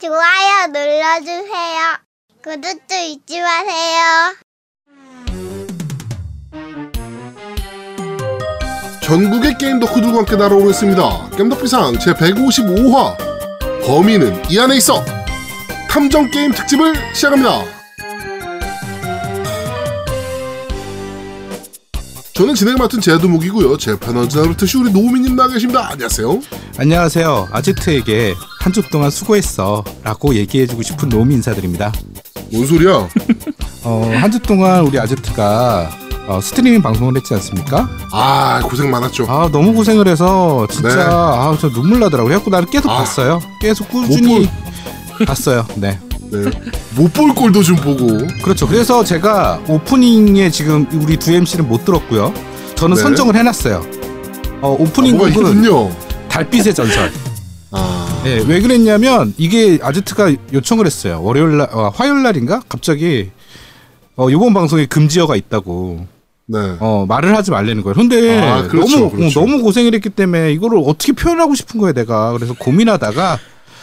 좋아요 눌러주세요. 구독도 잊지 마세요. 전국의 게임 덕후들과 함께 날아오고 있습니다. 겜덕비상 제155화 범인은 이 안에 있어 탐정 게임 특집을 시작합니다. 저는 진행을 맡은 제아두목이고요. 재판원자르트시 우리 노우미님 나와 계십니다. 안녕하세요. 안녕하세요. 아지트에게 한 주 동안 수고했어. 라고 얘기해주고 싶은 노미 인사드립니다. 뭔 소리야? 어, 한 주 동안 우리 아지트가 어, 스트리밍 방송을 했지 않습니까? 아 고생 많았죠. 아, 너무 고생을 해서 진짜, 네. 아, 저 눈물 나더라고요. 그래갖고 나는 계속 아. 봤어요. 계속 꾸준히 봤어요. 네. 네. 못볼 꼴도 좀 보고. 그렇죠. 그래서 제가 오프닝에 지금 우리 두 MC는 못 들었고요. 저는 네. 선정을 해놨어요. 어, 아, 오프닝 뭐가 곡은 있군요. 달빛의 전설. 아, 네, 왜 그랬냐면 이게 아지트가 요청을 했어요. 월요일 날, 어, 화요일 날인가 갑자기 어, 이번 방송에 금지어가 있다고 네. 어, 말을 하지 말라는 거예요. 근데 아, 그렇죠, 너무 그렇죠. 어, 너무 고생을 했기 때문에 이거를 어떻게 표현하고 싶은 거예요, 내가. 그래서 고민하다가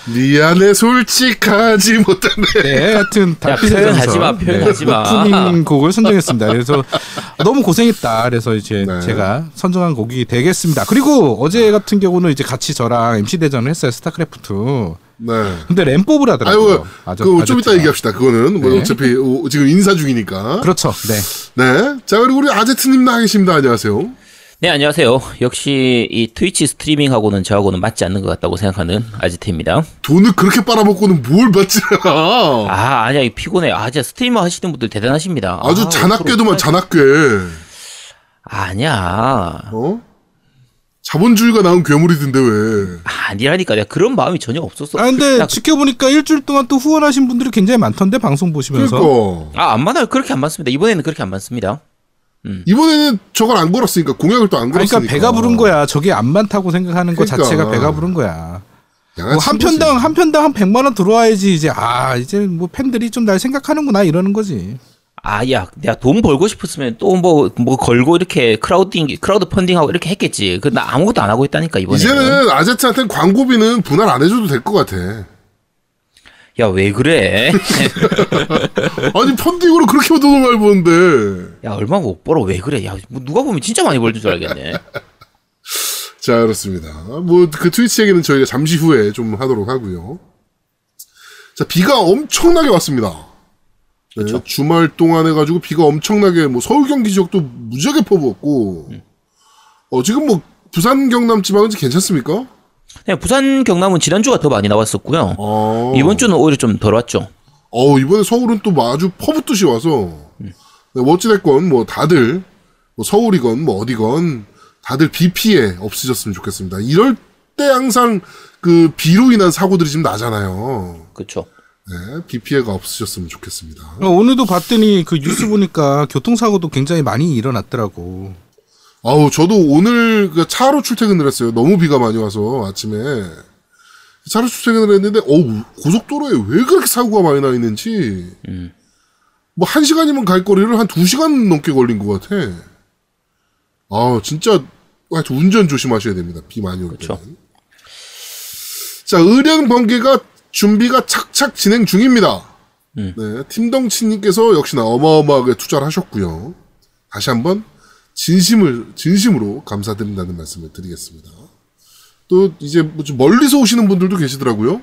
미안해 솔직하지 못하네. 네, 하여튼 표현 하지 전설 마, 표현 하지 마. 오프닝 곡을 선정했습니다. 그래서 너무 고생했다. 그래서 이제 네. 제가 선정한 곡이 되겠습니다. 그리고 어제 같은 경우는 이제 같이 저랑 MC 대전을 했어요. 스타크래프트. 네. 근데 램 뽑으라더라고요. 아이고, 아저- 그거 좀 이따. 얘기합시다. 그거는 뭐 네. 어차피 오- 지금 인사 중이니까. 그렇죠. 네. 네. 자 그리고 우리 아제트님 나와 계십니다. 안녕하세요. 네, 안녕하세요. 역시 이 트위치 스트리밍하고는 저하고는 맞지 않는 것 같다고 생각하는 아제트입니다. 돈을 그렇게 빨아먹고는 뭘 받지라. 아, 아니야, 이 피곤해. 아, 진짜 스트리머 하시는 분들 대단하십니다. 아주 아, 잔악괴도만 잔악괴. 아니야. 어? 자본주의가 나온 괴물이던데 왜? 아니라니까. 내가 그런 마음이 전혀 없었어. 아 근데 나- 지켜보니까 일주일 동안 또 후원하신 분들이 굉장히 많던데 방송 보시면서 그러니까 아, 안 많아요. 그렇게 안 많습니다. 이번에는 그렇게 안 많습니다. 이번에는 저걸 안 걸었으니까 공약을 또안 아니, 걸었으니까. 그러니까 배가 부른 거야. 저게 안 많다고 생각하는 것 그러니까. 자체가 배가 부른 거야. 뭐 한. 편당 한 편당 한 100만 원 들어와야지 이제 아 이제 뭐 팬들이 좀 날 생각하는구나 이러는 거지. 아, 야, 내가 돈 벌고 싶었으면 또 뭐, 뭐 걸고 이렇게 crowding, 크라우드 펀딩하고 이렇게 했겠지. 그, 나 아무것도 안 하고 있다니까, 이번에. 이제는 아제트한테 광고비는 분할 안 해줘도 될 것 같아. 야, 왜 그래? 아니 펀딩으로 그렇게 돈을 많이 버는데. 야, 얼마 못 벌어. 왜 그래? 야, 뭐 누가 보면 진짜 많이 벌줄 줄 알겠네. 자 그렇습니다. 뭐 그 트위치 얘기는 저희가 잠시 후에 좀 하도록 하고요. 자 비가 엄청나게 왔습니다. 네, 주말 동안 해가지고 비가 엄청나게 뭐 서울 경기 지역도 무지하게 퍼부었고 어 지금 뭐 부산 경남 지방은 괜찮습니까? 네, 부산 경남은 지난주가 더 많이 나왔었고요. 어, 이번 주는 오히려 좀 덜 왔죠. 어 이번에 서울은 또 아주 퍼붓듯이 와서 네, 뭐 어찌됐건 뭐 다들 뭐 서울이건 뭐 어디건 다들 비 피해 없으셨으면 좋겠습니다. 이럴 때 항상 그 비로 인한 사고들이 좀 나잖아요. 그렇죠. 네, 비 피해가 없으셨으면 좋겠습니다. 어, 오늘도 봤더니 그 뉴스 보니까 교통사고도 굉장히 많이 일어났더라고. 아우 저도 오늘 그 차로 출퇴근을 했어요. 너무 비가 많이 와서 아침에 차로 출퇴근을 했는데 어우 고속도로에 왜 그렇게 사고가 많이 나 있는지 뭐한 시간이면 갈 거리를 한 두 시간 넘게 걸린 것 같아. 아 진짜 하여튼 운전 조심하셔야 됩니다. 비 많이 올 그렇죠. 때는. 자 의령 번개가 준비가 착착 진행 중입니다. 네, 팀덩치님께서 역시나 어마어마하게 투자를 하셨고요. 다시 한번 진심을 진심으로 감사드린다는 말씀을 드리겠습니다. 또 이제 뭐좀 멀리서 오시는 분들도 계시더라고요.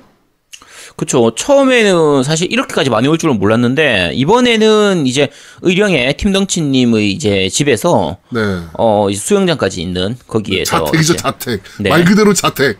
그렇죠. 처음에는 사실 이렇게까지 많이 올 줄은 몰랐는데 이번에는 이제 의령의 팀덩치님의 이제 집에서 네. 어 수영장까지 있는 거기에서 자택이죠, 이제 자택. 네. 말 그대로 자택.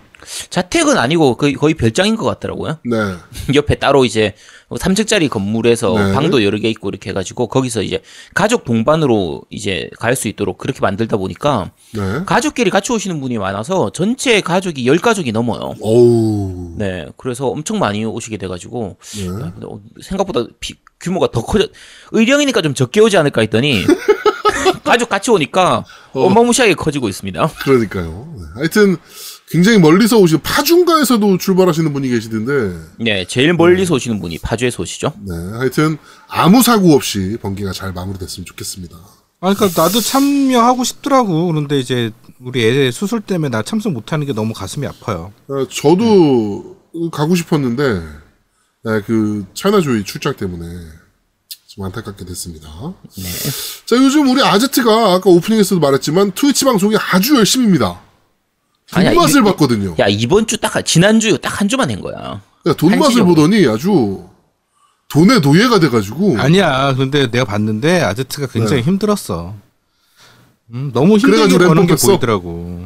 자택은 아니고 거의, 거의 별장인 것 같더라고요. 네. 옆에 따로 이제 3층짜리 건물에서 네. 방도 여러 개 있고 이렇게 해가지고 거기서 이제 가족 동반으로 이제 갈 수 있도록 그렇게 만들다 보니까 네. 가족끼리 같이 오시는 분이 많아서 전체 가족이 10가족이 넘어요. 어우. 네. 그래서 엄청 많이 오시게 돼가지고 네. 야, 근데 어, 생각보다 비- 규모가 더 커져 의령이니까 좀 적게 오지 않을까 했더니 가족 같이 오니까 어. 어마무시하게 커지고 있습니다. 그러니까요. 네. 하여튼 굉장히 멀리서 오시고 파중가에서도 출발하시는 분이 계시던데 네, 제일 멀리서 오시는 분이 파주에서 오시죠. 네, 하여튼 아무 사고 없이 번개가 잘 마무리됐으면 좋겠습니다. 아, 그러니까 나도 참여하고 싶더라고. 그런데 이제 우리 애 수술 때문에 나 참석 못하는 게 너무 가슴이 아파요. 아, 저도 가고 싶었는데 네, 그 차이나조이 출장 때문에 좀 안타깝게 됐습니다. 자, 요즘 우리 아제트가 아까 오프닝에서도 말했지만 트위치 방송이 아주 열심입니다. 아니야, 돈맛을 이- 봤거든요. 야 이번 주 딱 지난주 딱 한 주만 한 거야. 그러니까 돈맛을. 보더니 아주 돈의 노예가 돼가지고 아니야. 근데 내가 봤는데 아제트가 굉장히 힘들었어. 음, 너무 힘들게 네. 버는 게 램프 보이더라고.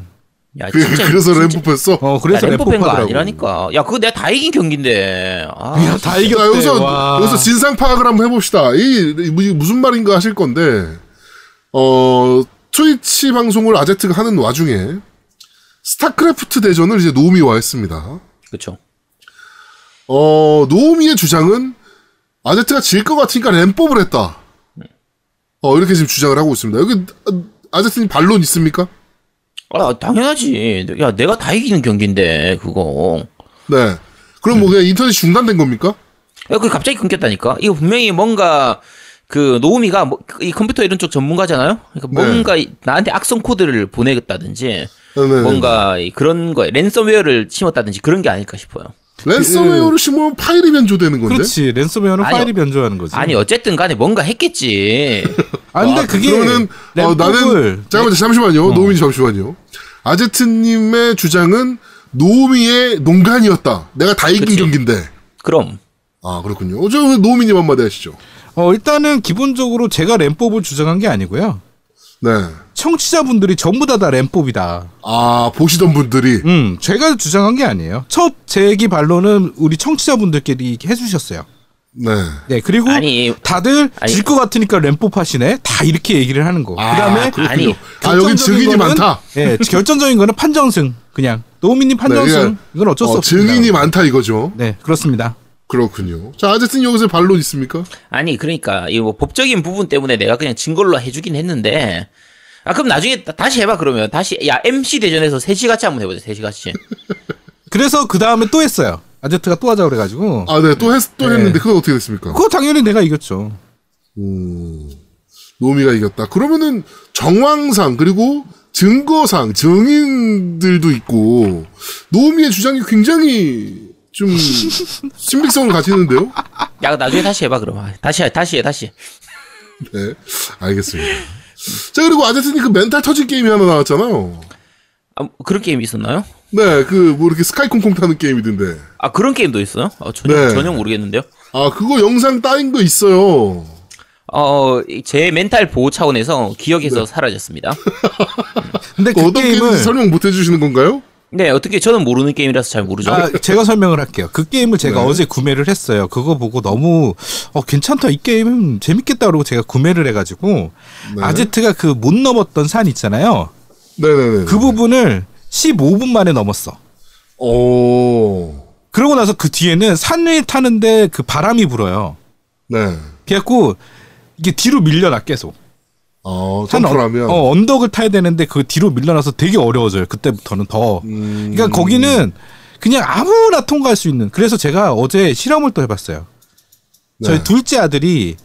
야 그, 진짜 래서 진짜- 램프 뺐어. 어, 야, 그래서 램프 뺀거. 아니라니까. 야 그거 내가 다 이긴 경기인데. 아, 야, 다 자, 이겼대. 여기서 와. 여기서 진상 파악을 한번 해봅시다. 이, 무슨 말인가 하실 건데 어 트위치 방송을 아제트가 하는 와중에 스타크래프트 대전을 이제 노우미와 했습니다. 그렇죠. 어 노우미의 주장은 아제트가 질 것 같으니까 램법을 했다. 어 이렇게 지금 주장을 하고 있습니다. 여기 아, 아제트님 반론 있습니까? 아 당연하지. 야 내가 다 이기는 경기인데 그거. 네. 그럼 뭐 그냥 인터넷 중단된 겁니까? 야, 그 갑자기 끊겼다니까. 이거 분명히 뭔가 그 노우미가 뭐, 이 컴퓨터 이런 쪽 전문가잖아요. 그러니까 네. 뭔가 이- 나한테 악성 코드를 보내겠다든지 네, 네. 뭔가 이 그런 거에 랜섬웨어를 심었다든지 그런 게 아닐까 싶어요. 랜섬웨어를 심으면 파일이 변조되는 건데. 그렇지. 랜섬웨어는 아니, 파일이 변조하는 거지. 아니 어쨌든 간에 뭔가 했겠지. 아, 근데 아, 그게 그러면은 어, 나는 잠깐만 잠시만요. 어. 노우미 잠시만요. 아제트님의 주장은 노우미의 농간이었다. 내가 다 이긴 그치. 경기인데. 그럼 아 그렇군요. 저 노우미님 한마디 하시죠. 어, 일단은 기본적으로 제가 램법을 주장한 게 아니고요. 네. 청취자분들이 전부 다 다 램법이다. 아 보시던 분들이 음, 제가 주장한 게 아니에요. 첫 제기 반론은 우리 청취자분들끼리 해주셨어요. 네. 네, 그리고 아니 다들. 질 것 같으니까 램법 하시네. 다 이렇게 얘기를 하는 거. 아, 그다음에 그렇군요. 아니, 아 여긴 결정적인 증인이 거는- 많다. 예, 결정적인 거는 판정승. 그냥 노우미님 판정승. 그러니까, 이건 어쩔 수 어, 없습니다. 증인이 많다 이거죠. 네, 그렇습니다. 그렇군요. 자 아제트님 여기서 반론 있습니까? 아니 그러니까 이 뭐 법적인 부분 때문에 내가 그냥 진 걸로 해주긴 했는데. 아 그럼 나중에 다- 다시 해봐 그러면 다시 야 MC 대전에서 셋이 같이 한번 해보자 셋이 같이. 그래서 그 다음에 또 했어요. 아제트가 또 하자 그래가지고. 아 네 또 했 또 네. 했는데 그건 어떻게 됐습니까? 그거 당연히 내가 이겼죠. 노미가 이겼다. 그러면은 정황상 그리고 증거상 증인들도 있고 노미의 주장이 굉장히 좀 신빙성을 가지는데요. 야 나중에 다시 해봐 그럼. 아, 다시 해 다시 해 다시. 네, 알겠습니다. 자 그리고 아제트님 그 멘탈 터진 게임이 하나 나왔잖아요. 아, 그런 게임 있었나요? 네, 그 뭐 이렇게 스카이콩콩 타는 게임이던데. 아 그런 게임도 있어요? 아, 전혀 네. 전혀 모르겠는데요. 아 그거 영상 따인 거 있어요. 어, 제 멘탈 보호 차원에서 기억에서 네. 사라졌습니다. 근데 그그 어떤 게임인지 게임을 설명 못 해주시는 건가요? 네, 어떻게 저는 모르는 게임이라서 잘 모르죠. 아, 제가 설명을 할게요. 그 게임을 제가 네. 어제 구매를 했어요. 그거 보고 너무 어 괜찮다 이 게임 재밌겠다 그러고 제가 구매를 해 가지고 네. 아제트가 그 못 넘었던 산 있잖아요. 네 네 네. 그 부분을 15분 만에 넘었어. 오. 그러고 나서 그 뒤에는 산을 타는데 그 바람이 불어요. 네. 그래갖고 이게 뒤로 밀려나 계속. 어, 하면. 어, 언덕을 타야 되는데 그 뒤로 밀려나서 되게 어려워져요. 그때부터는 더. 음. 그러니까 거기는 그냥 아무나 통과할 수 있는. 그래서 제가 어제 실험을 또 해봤어요. 저희 네. 둘째 아들이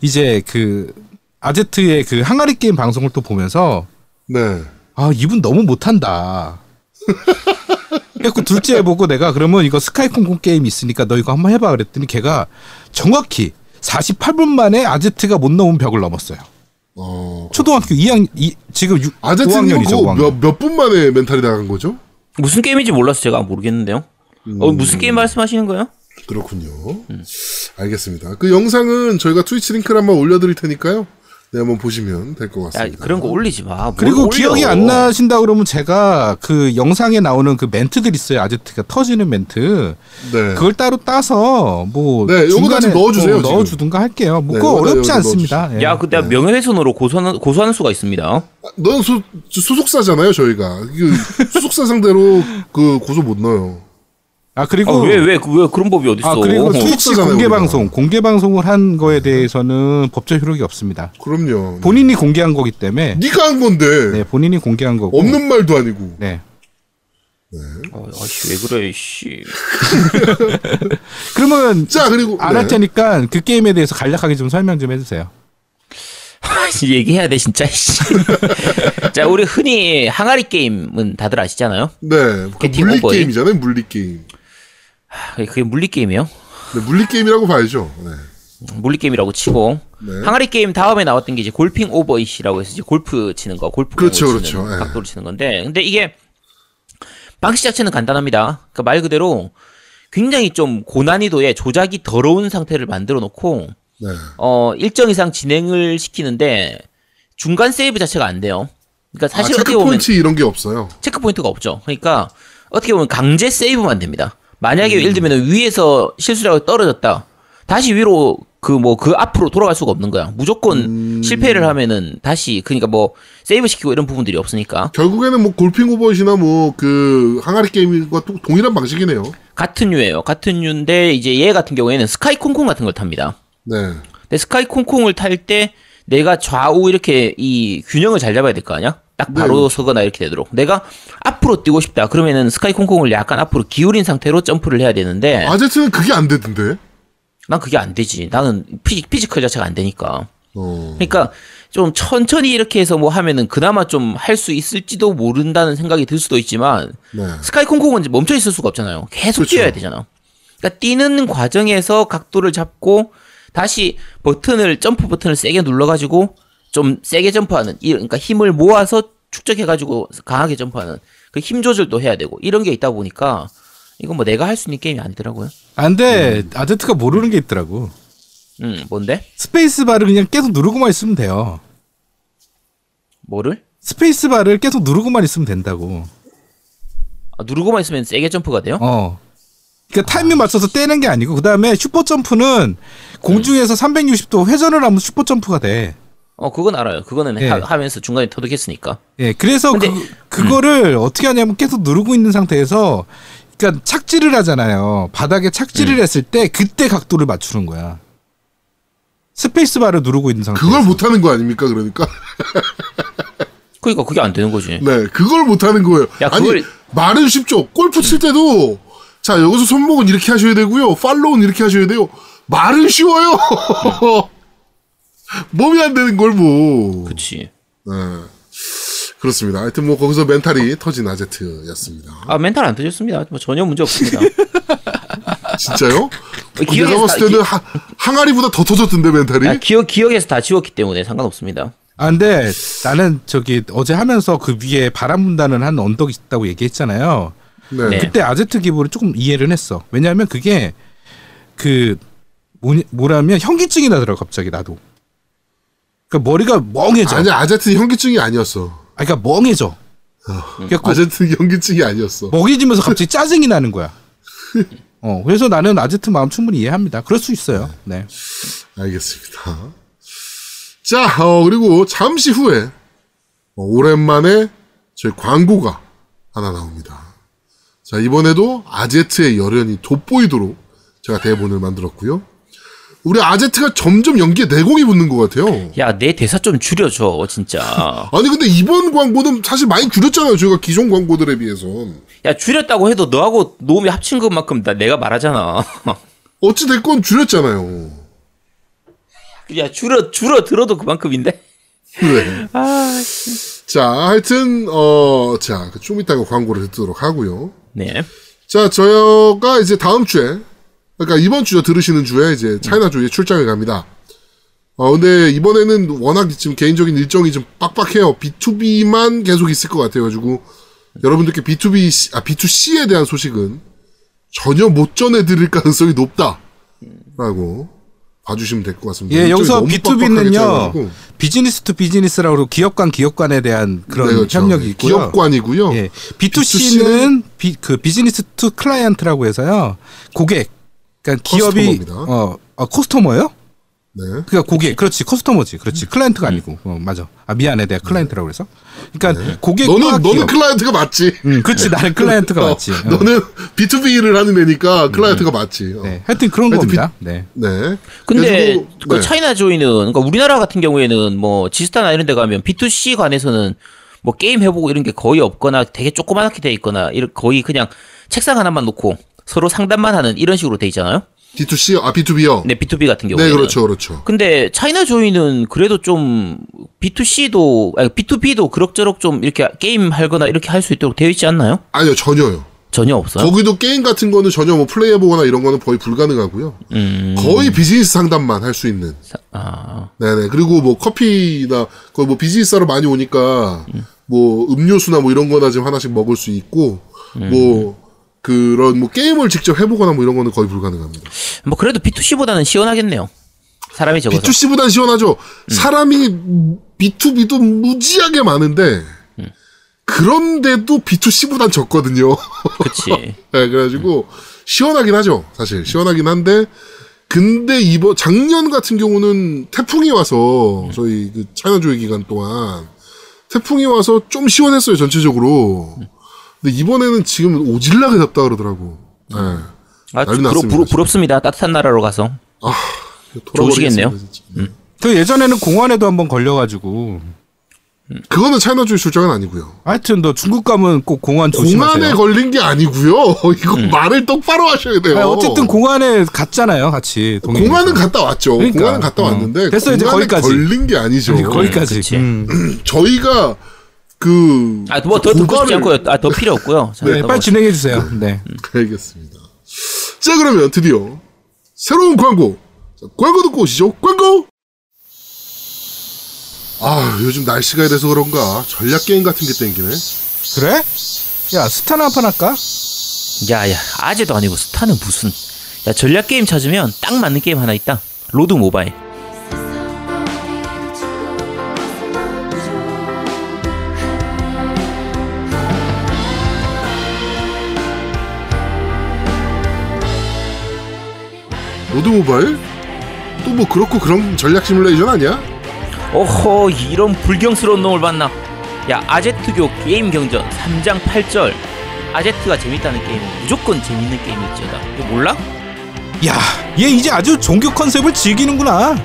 이제 그 아제트의 그 항아리 게임 방송을 또 보면서 네. 아 이분 너무 못한다. 그래서 둘째 보고 내가 그러면 이거 스카이 콩콩 게임 있으니까 너 이거 한번 해봐 그랬더니 걔가 정확히 48분 만에 아제트가 못 넘은 벽을 넘었어요. 어. 초등학교 2학 이, 지금 6, 아제트님은 5학년이죠. 그거 몇, 몇분 만에 멘탈이 나간 거죠? 무슨 게임인지 몰라서 제가 모르겠는데요. 어, 무슨 게임 말씀하시는 거예요? 그렇군요. 알겠습니다. 그 영상은 저희가 트위치 링크를 한번 올려드릴 테니까요. 네, 한번 보시면 될것 야, 같습니다. 그런 거 올리지 마. 뭘 그리고 올려. 기억이 안 나신다 그러면 제가 그 영상에 나오는 그 멘트들 있어요. 아제트가 터지는 멘트. 네. 그걸 따로 따서 뭐 네, 요거다 중간에 좀 넣어주세요, 뭐 지금. 넣어주든가 할게요. 뭐 네, 그거 어렵지 여기 않습니다. 예. 야, 그 내가 명예훼손으로 고소하는 고소하는 수가 있습니다. 아, 넌 소, 소속사잖아요, 저희가. 그 소속사 상대로 그 고소 못 넣어요. 아 아, 그리고 왜, 왜, 그- 왜 그런 법이 어딨어? 아 그리고 트위치 소속사잖아요, 공개 우리가. 방송 공개 방송을 한 거에 대해서는 법적 효력이 없습니다. 그럼요. 본인이 공개한 거기 때문에 네가 한 건데 네 본인이 공개한 거고 없는 말도 아니고. 네 어, 아씨, 왜 그래, 씨. 그러면 자 그리고 안할 네. 그 게임에 대해서 간략하게 좀 설명 좀 해주세요. 얘기해야 돼, 진짜, 씨. 자, 우리 흔히 항아리 게임은 다들 아시잖아요? 네, 그 물리. 게임이잖아요, 물리 게임. 아, 그게 물리 게임이에요? 네, 물리 게임이라고 봐야죠. 네. 물리 게임이라고 치고 네. 항아리 게임 다음에 나왔던 게 이제 Golfing Over It이라고 해서 이제 골프 치는 거, 골프 그렇죠, 공을 그렇죠. 치는 예. 각도로 치는 건데, 근데 이게 방식 자체는 간단합니다. 그러니까 말 그대로 굉장히 좀 고난이도의 조작이 더러운 상태를 만들어 놓고 네. 어 일정 이상 진행을 시키는데 중간 세이브 자체가 안 돼요. 그러니까 사실 아, 어떻게 체크 보면 포인트 이런 게 없어요. 체크 포인트가 없죠. 그러니까 어떻게 보면 강제 세이브만 됩니다. 만약에 음. 예를 들면 위에서 실수하고 떨어졌다. 다시 위로 그뭐 그 앞으로 돌아갈 수가 없는 거야. 무조건 음. 실패를 하면은 다시 그러니까 뭐 세이브 시키고 이런 부분들이 없으니까 결국에는 뭐 Golfing Over It이나 뭐 그 항아리 게임과 또 동일한 방식이네요. 같은 류예요. 같은 류인데 이제 얘 같은 경우에는 스카이 콩콩 같은 걸 탑니다. 네. 근데 스카이 콩콩을 탈 때 내가 좌우 이렇게 이 균형을 잘 잡아야 될 거 아니야? 딱 바로 네. 서거나 이렇게 되도록. 내가 앞으로 뛰고 싶다. 그러면은 스카이 콩콩을 약간 앞으로 기울인 상태로 점프를 해야 되는데 아제트는 그게 안 되던데. 난 그게 안 되지. 나는 피지, 피지컬 자체가 안 되니까. 어. 그러니까 좀 천천히 이렇게 해서 뭐 하면은 그나마 좀 할 수 있을지도 모른다는 생각이 들 수도 있지만 네. 스카이 콩콩은 멈춰 있을 수가 없잖아요. 계속 그렇죠. 뛰어야 되잖아. 그러니까 뛰는 과정에서 각도를 잡고 다시 버튼을 점프 버튼을 세게 눌러가지고 좀 세게 점프하는 이 그러니까 힘을 모아서 축적해 가지고 강하게 점프하는 그 힘 조절도 해야 되고 이런 게 있다 보니까 이건 뭐 내가 할 수 있는 게임이 아니더라고요. 안돼 아제트가 모르는 게 있더라고. 음 뭔데? 스페이스 바를 그냥 계속 누르고만 있으면 돼요. 뭐를? 스페이스 바를 계속 누르고만 있으면 된다고. 아, 누르고만 있으면 세게 점프가 돼요? 어. 그러니까 타이밍 맞춰서 떼는 게 아니고 그다음에 슈퍼 점프는 공중에서 360도 회전을 하면 슈퍼 점프가 돼. 어 그건 알아요. 그거는 예. 하, 면서 중간에 터득했으니까. 예, 그래서 근데- 그, 그거를 어떻게 하냐면 계속 누르고 있는 상태에서 그러니까 착지를 하잖아요. 바닥에 착지를 했을 때 그때 각도를 맞추는 거야. 스페이스 바를 누르고 있는 상태에서. 그걸 못 하는 거 아닙니까? 그러니까. 그러니까 그게 안 되는 거지. 네. 그걸 못 하는 거예요. 야, 아니, 그걸- 말은 쉽죠. 골프 칠 때도 자, 여기서 손목은 이렇게 하셔야 되고요. follow는 이렇게 하셔야 돼요. 말은 쉬워요. 몸이 안 되는 걸 뭐. 그렇지. 네. 그렇습니다. 하여튼 뭐 거기서 멘탈이 터진 아제트였습니다. 아 멘탈 안 터졌습니다. 뭐 전혀 문제 없습니다. 진짜요? 기억에서 내가 봤을 다- 때는 하, 항아리보다 더 터졌던데 멘탈이. 아, 기억 기억에서 다 지웠기 때문에 상관없습니다. 아, 근데 나는 저기 어제 하면서 그 위에 바람 분다는 한 언덕이 있다고 얘기했잖아요. 네. 네. 그때 아제트 기보를 조금 이해를 했어. 왜냐하면 그게 그 뭐냐, 뭐라면 현기증이 나더라고 갑자기 나도. 그러니까 머리가 멍해져. 아니 아제트 현기증이 아니었어. 아, 그러니까 멍해져. 그래갖고 아제트 현기증이 아니었어. 먹이지면서 갑자기 짜증이 나는 거야. 어, 그래서 나는 아제트 마음 충분히 이해합니다. 그럴 수 있어요. 네. 알겠습니다. 자, 어, 그리고 잠시 후에 어, 오랜만에 저희 광고가 하나 나옵니다. 자, 이번에도 아제트의 열연이 돋보이도록 제가 대본을 만들었고요. 우리 아제트가 점점 연기에 내공이 붙는 것 같아요. 야 내 대사 좀 줄여줘 진짜. 아니 근데 이번 광고는 사실 많이 줄였잖아요. 저희가 기존 광고들에 비해선. 야 줄였다고 해도 너하고 노움이 합친 것만큼 나 내가 말하잖아. 어찌 됐건 줄였잖아요. 야 줄어 줄어 들어도 그만큼인데. 네. 아 자, 하여튼 어, 자, 좀 이따가 광고를 듣도록 하고요. 네. 자, 저희가 이제 다음 주에, 그러니까 이번 주에 들으시는 주에 이제 차이나 주에 출장을 갑니다. 어, 근데 이번에는 워낙 지금 개인적인 일정이 좀 빡빡해요. B2B만 계속 있을 것 같아가지고, 여러분들께 B2B, 시- 아, B2C에 대한 소식은 전혀 못 전해드릴 가능성이 높다. 라고 봐주시면 될 것 같습니다. 예, 여기서 너무 빡빡하게 B2B는요. 짜여가지고. business to business라고 기업 간 기업 간에 대한 그런 네, 그렇죠. 협력이 있고요. 기업관이고요. 예. B2C는 비, 그 business to client라고 해서요. 고객. 그러니까 기업이 customer입니다. 어, 어 customer요? 네. 그러니까 고객. 그렇지. customer지. 그렇지. client가 아니고. 어, 맞아. 아, 미안해. 내가 client라고 그래서. 그러니까 네. 너는, 너는 기업. client가 맞지. 음, 그렇지. 나는 클라이언트가 어, 맞지. 어. 너는 B2B를 하는 애니까 클라이언트가 맞지. 어. 네. 하여튼 그런 하여튼 겁니다. 네. 네. 근데 그래가지고, 그 네. 차이나 조이는 그러니까 우리나라 같은 경우에는 뭐 지스타나 이런 데 가면 B2C 관에서는 뭐 게임 해보고 이런 게 거의 없거나 되게 조그맣게 돼 있거나 거의 그냥 책상 하나만 놓고 서로 상담만 하는 이런 식으로 돼 있잖아요. D2C, 아, B2B요? 네, B2B 같은 네, 경우에는. 그렇죠, 그렇죠. 근데 차이나 조이는 그래도 좀 B2C도 아니 B2B도 그럭저럭 좀 이렇게 게임 할거나 이렇게 할 수 있도록 되어 있지 않나요? 아니요, 전혀요. 전혀 없어요. 거기도 게임 같은 거는 전혀 뭐 플레이해보거나 이런 거는 거의 불가능하고요. 음. 거의 비즈니스 상담만 할 수 있는. 아, 네네. 그리고 뭐 커피나 거의 뭐 비즈니스하러 많이 오니까 뭐 음료수나 뭐 이런 거나 지금 하나씩 먹을 수 있고 뭐 그런 뭐 게임을 직접 해보거나 뭐 이런 거는 거의 불가능합니다. 뭐 그래도 B2C보다는 시원하겠네요. 사람이 적어서. B2C보단 시원하죠. 사람이 B2B도 무지하게 많은데 그런데도 B2C보단 적거든요. 그치. 네, 그래가지고 시원하긴 하죠. 사실 시원하긴 한데 근데 이번 작년 같은 경우는 태풍이 와서 저희 그 차이나조의 기간 동안 태풍이 와서 좀 시원했어요 전체적으로. 근데 이번에는 지금 오질나게 덥다 그러더라고. 네. 아, 부러, 났습니다, 부러, 부럽습니다. 따뜻한 나라로 가서. 좋으시겠네요. 돌아버리겠습니다, 진짜. 네. 그 예전에는 공원에도 한번 걸려가지고 그거는 차이나조의 출장은 아니고요. 하여튼 너 중국 가면 꼭 공원 조심하세요. 공안에 걸린 게 아니고요. 이거 말을 똑바로 하셔야 돼요. 아니, 어쨌든 공원에 갔잖아요, 같이. 동행해서. 공안은 갔다 왔죠. 그러니까. 공안은 갔다 어. 왔는데 됐어요, 이제 공안에 거기까지. 걸린 게 아니죠. 아니, 거기까지. 그치. 음. 저희가 그 아, 뭐더 듣고 싶지 않고요. 아, 더 필요 없고요. 자, 네. 빨리 진행해 주세요. 네. 알겠습니다. 자 그러면 드디어 새로운 광고. 자, 광고 듣고 오시죠. 광고. 아 요즘 날씨가 이래서 그런가 전략 게임 같은 게 땡기네. 그래? 야, 스타나 한판 할까? 야, 야, 아재도 아니고 스타는 무슨. 야, 전략 게임 찾으면 딱 맞는 게임 하나 있다. 로드 모바일. 로드 모바일? 또 뭐 그렇고 그런 전략 시뮬레이션 아니야? 오호, 이런 불경스러운 놈을 봤나? 야, 아제트교 게임 경전 3장 8절. 아제트가 재밌다는 게임은 무조건 재밌는 게임일지어다. 이거 몰라? 야, 얘 이제 아주 종교 컨셉을 즐기는구나.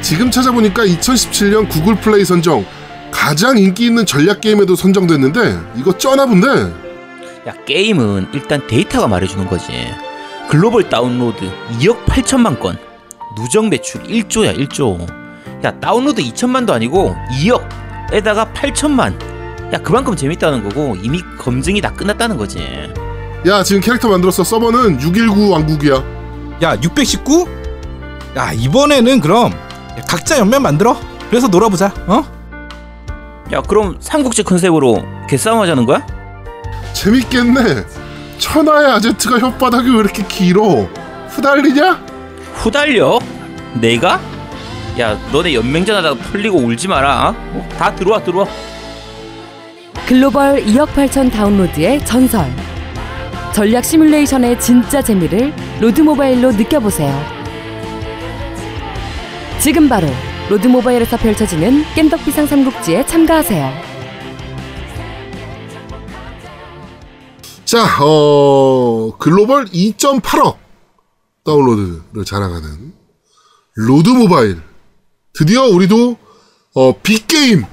지금 찾아보니까 2017년 구글 플레이 선정 가장 인기 있는 전략 게임에도 선정됐는데 이거 쩌나 본데. 야, 게임은 일단 데이터가 말해주는 거지. 글로벌 다운로드 2억 8천만 건. 누적 매출 1조야, 1조. 야, 다운로드 2천만도 아니고 2억에다가 8천만. 야, 그만큼 재밌다는 거고 이미 검증이 다 끝났다는 거지. 야 지금 캐릭터 만들었어 서버는 619 왕국이야. 야, 619? 야, 이번에는 그럼 각자 연면 만들어. 그래서 놀아보자. 어? 야, 그럼 삼국지 컨셉으로 개싸움 하자는 거야? 재밌겠네. 천하의 아제트가 혓바닥이 왜 이렇게 길어? 후달리냐? 후달려? 내가? 야, 너네 연맹전 하다가 털리고 울지 마라. 어? 다 들어와, 들어와. 글로벌 2억 8천 다운로드의 전설. 전략 시뮬레이션의 진짜 재미를 로드 모바일로 느껴보세요. 지금 바로 로드 모바일에서 펼쳐지는 겜덕비상 삼국지에 참가하세요. 자, 어, 글로벌 2.8억 다운로드를 자랑하는 로드 모바일. 드디어 우리도 어, big game,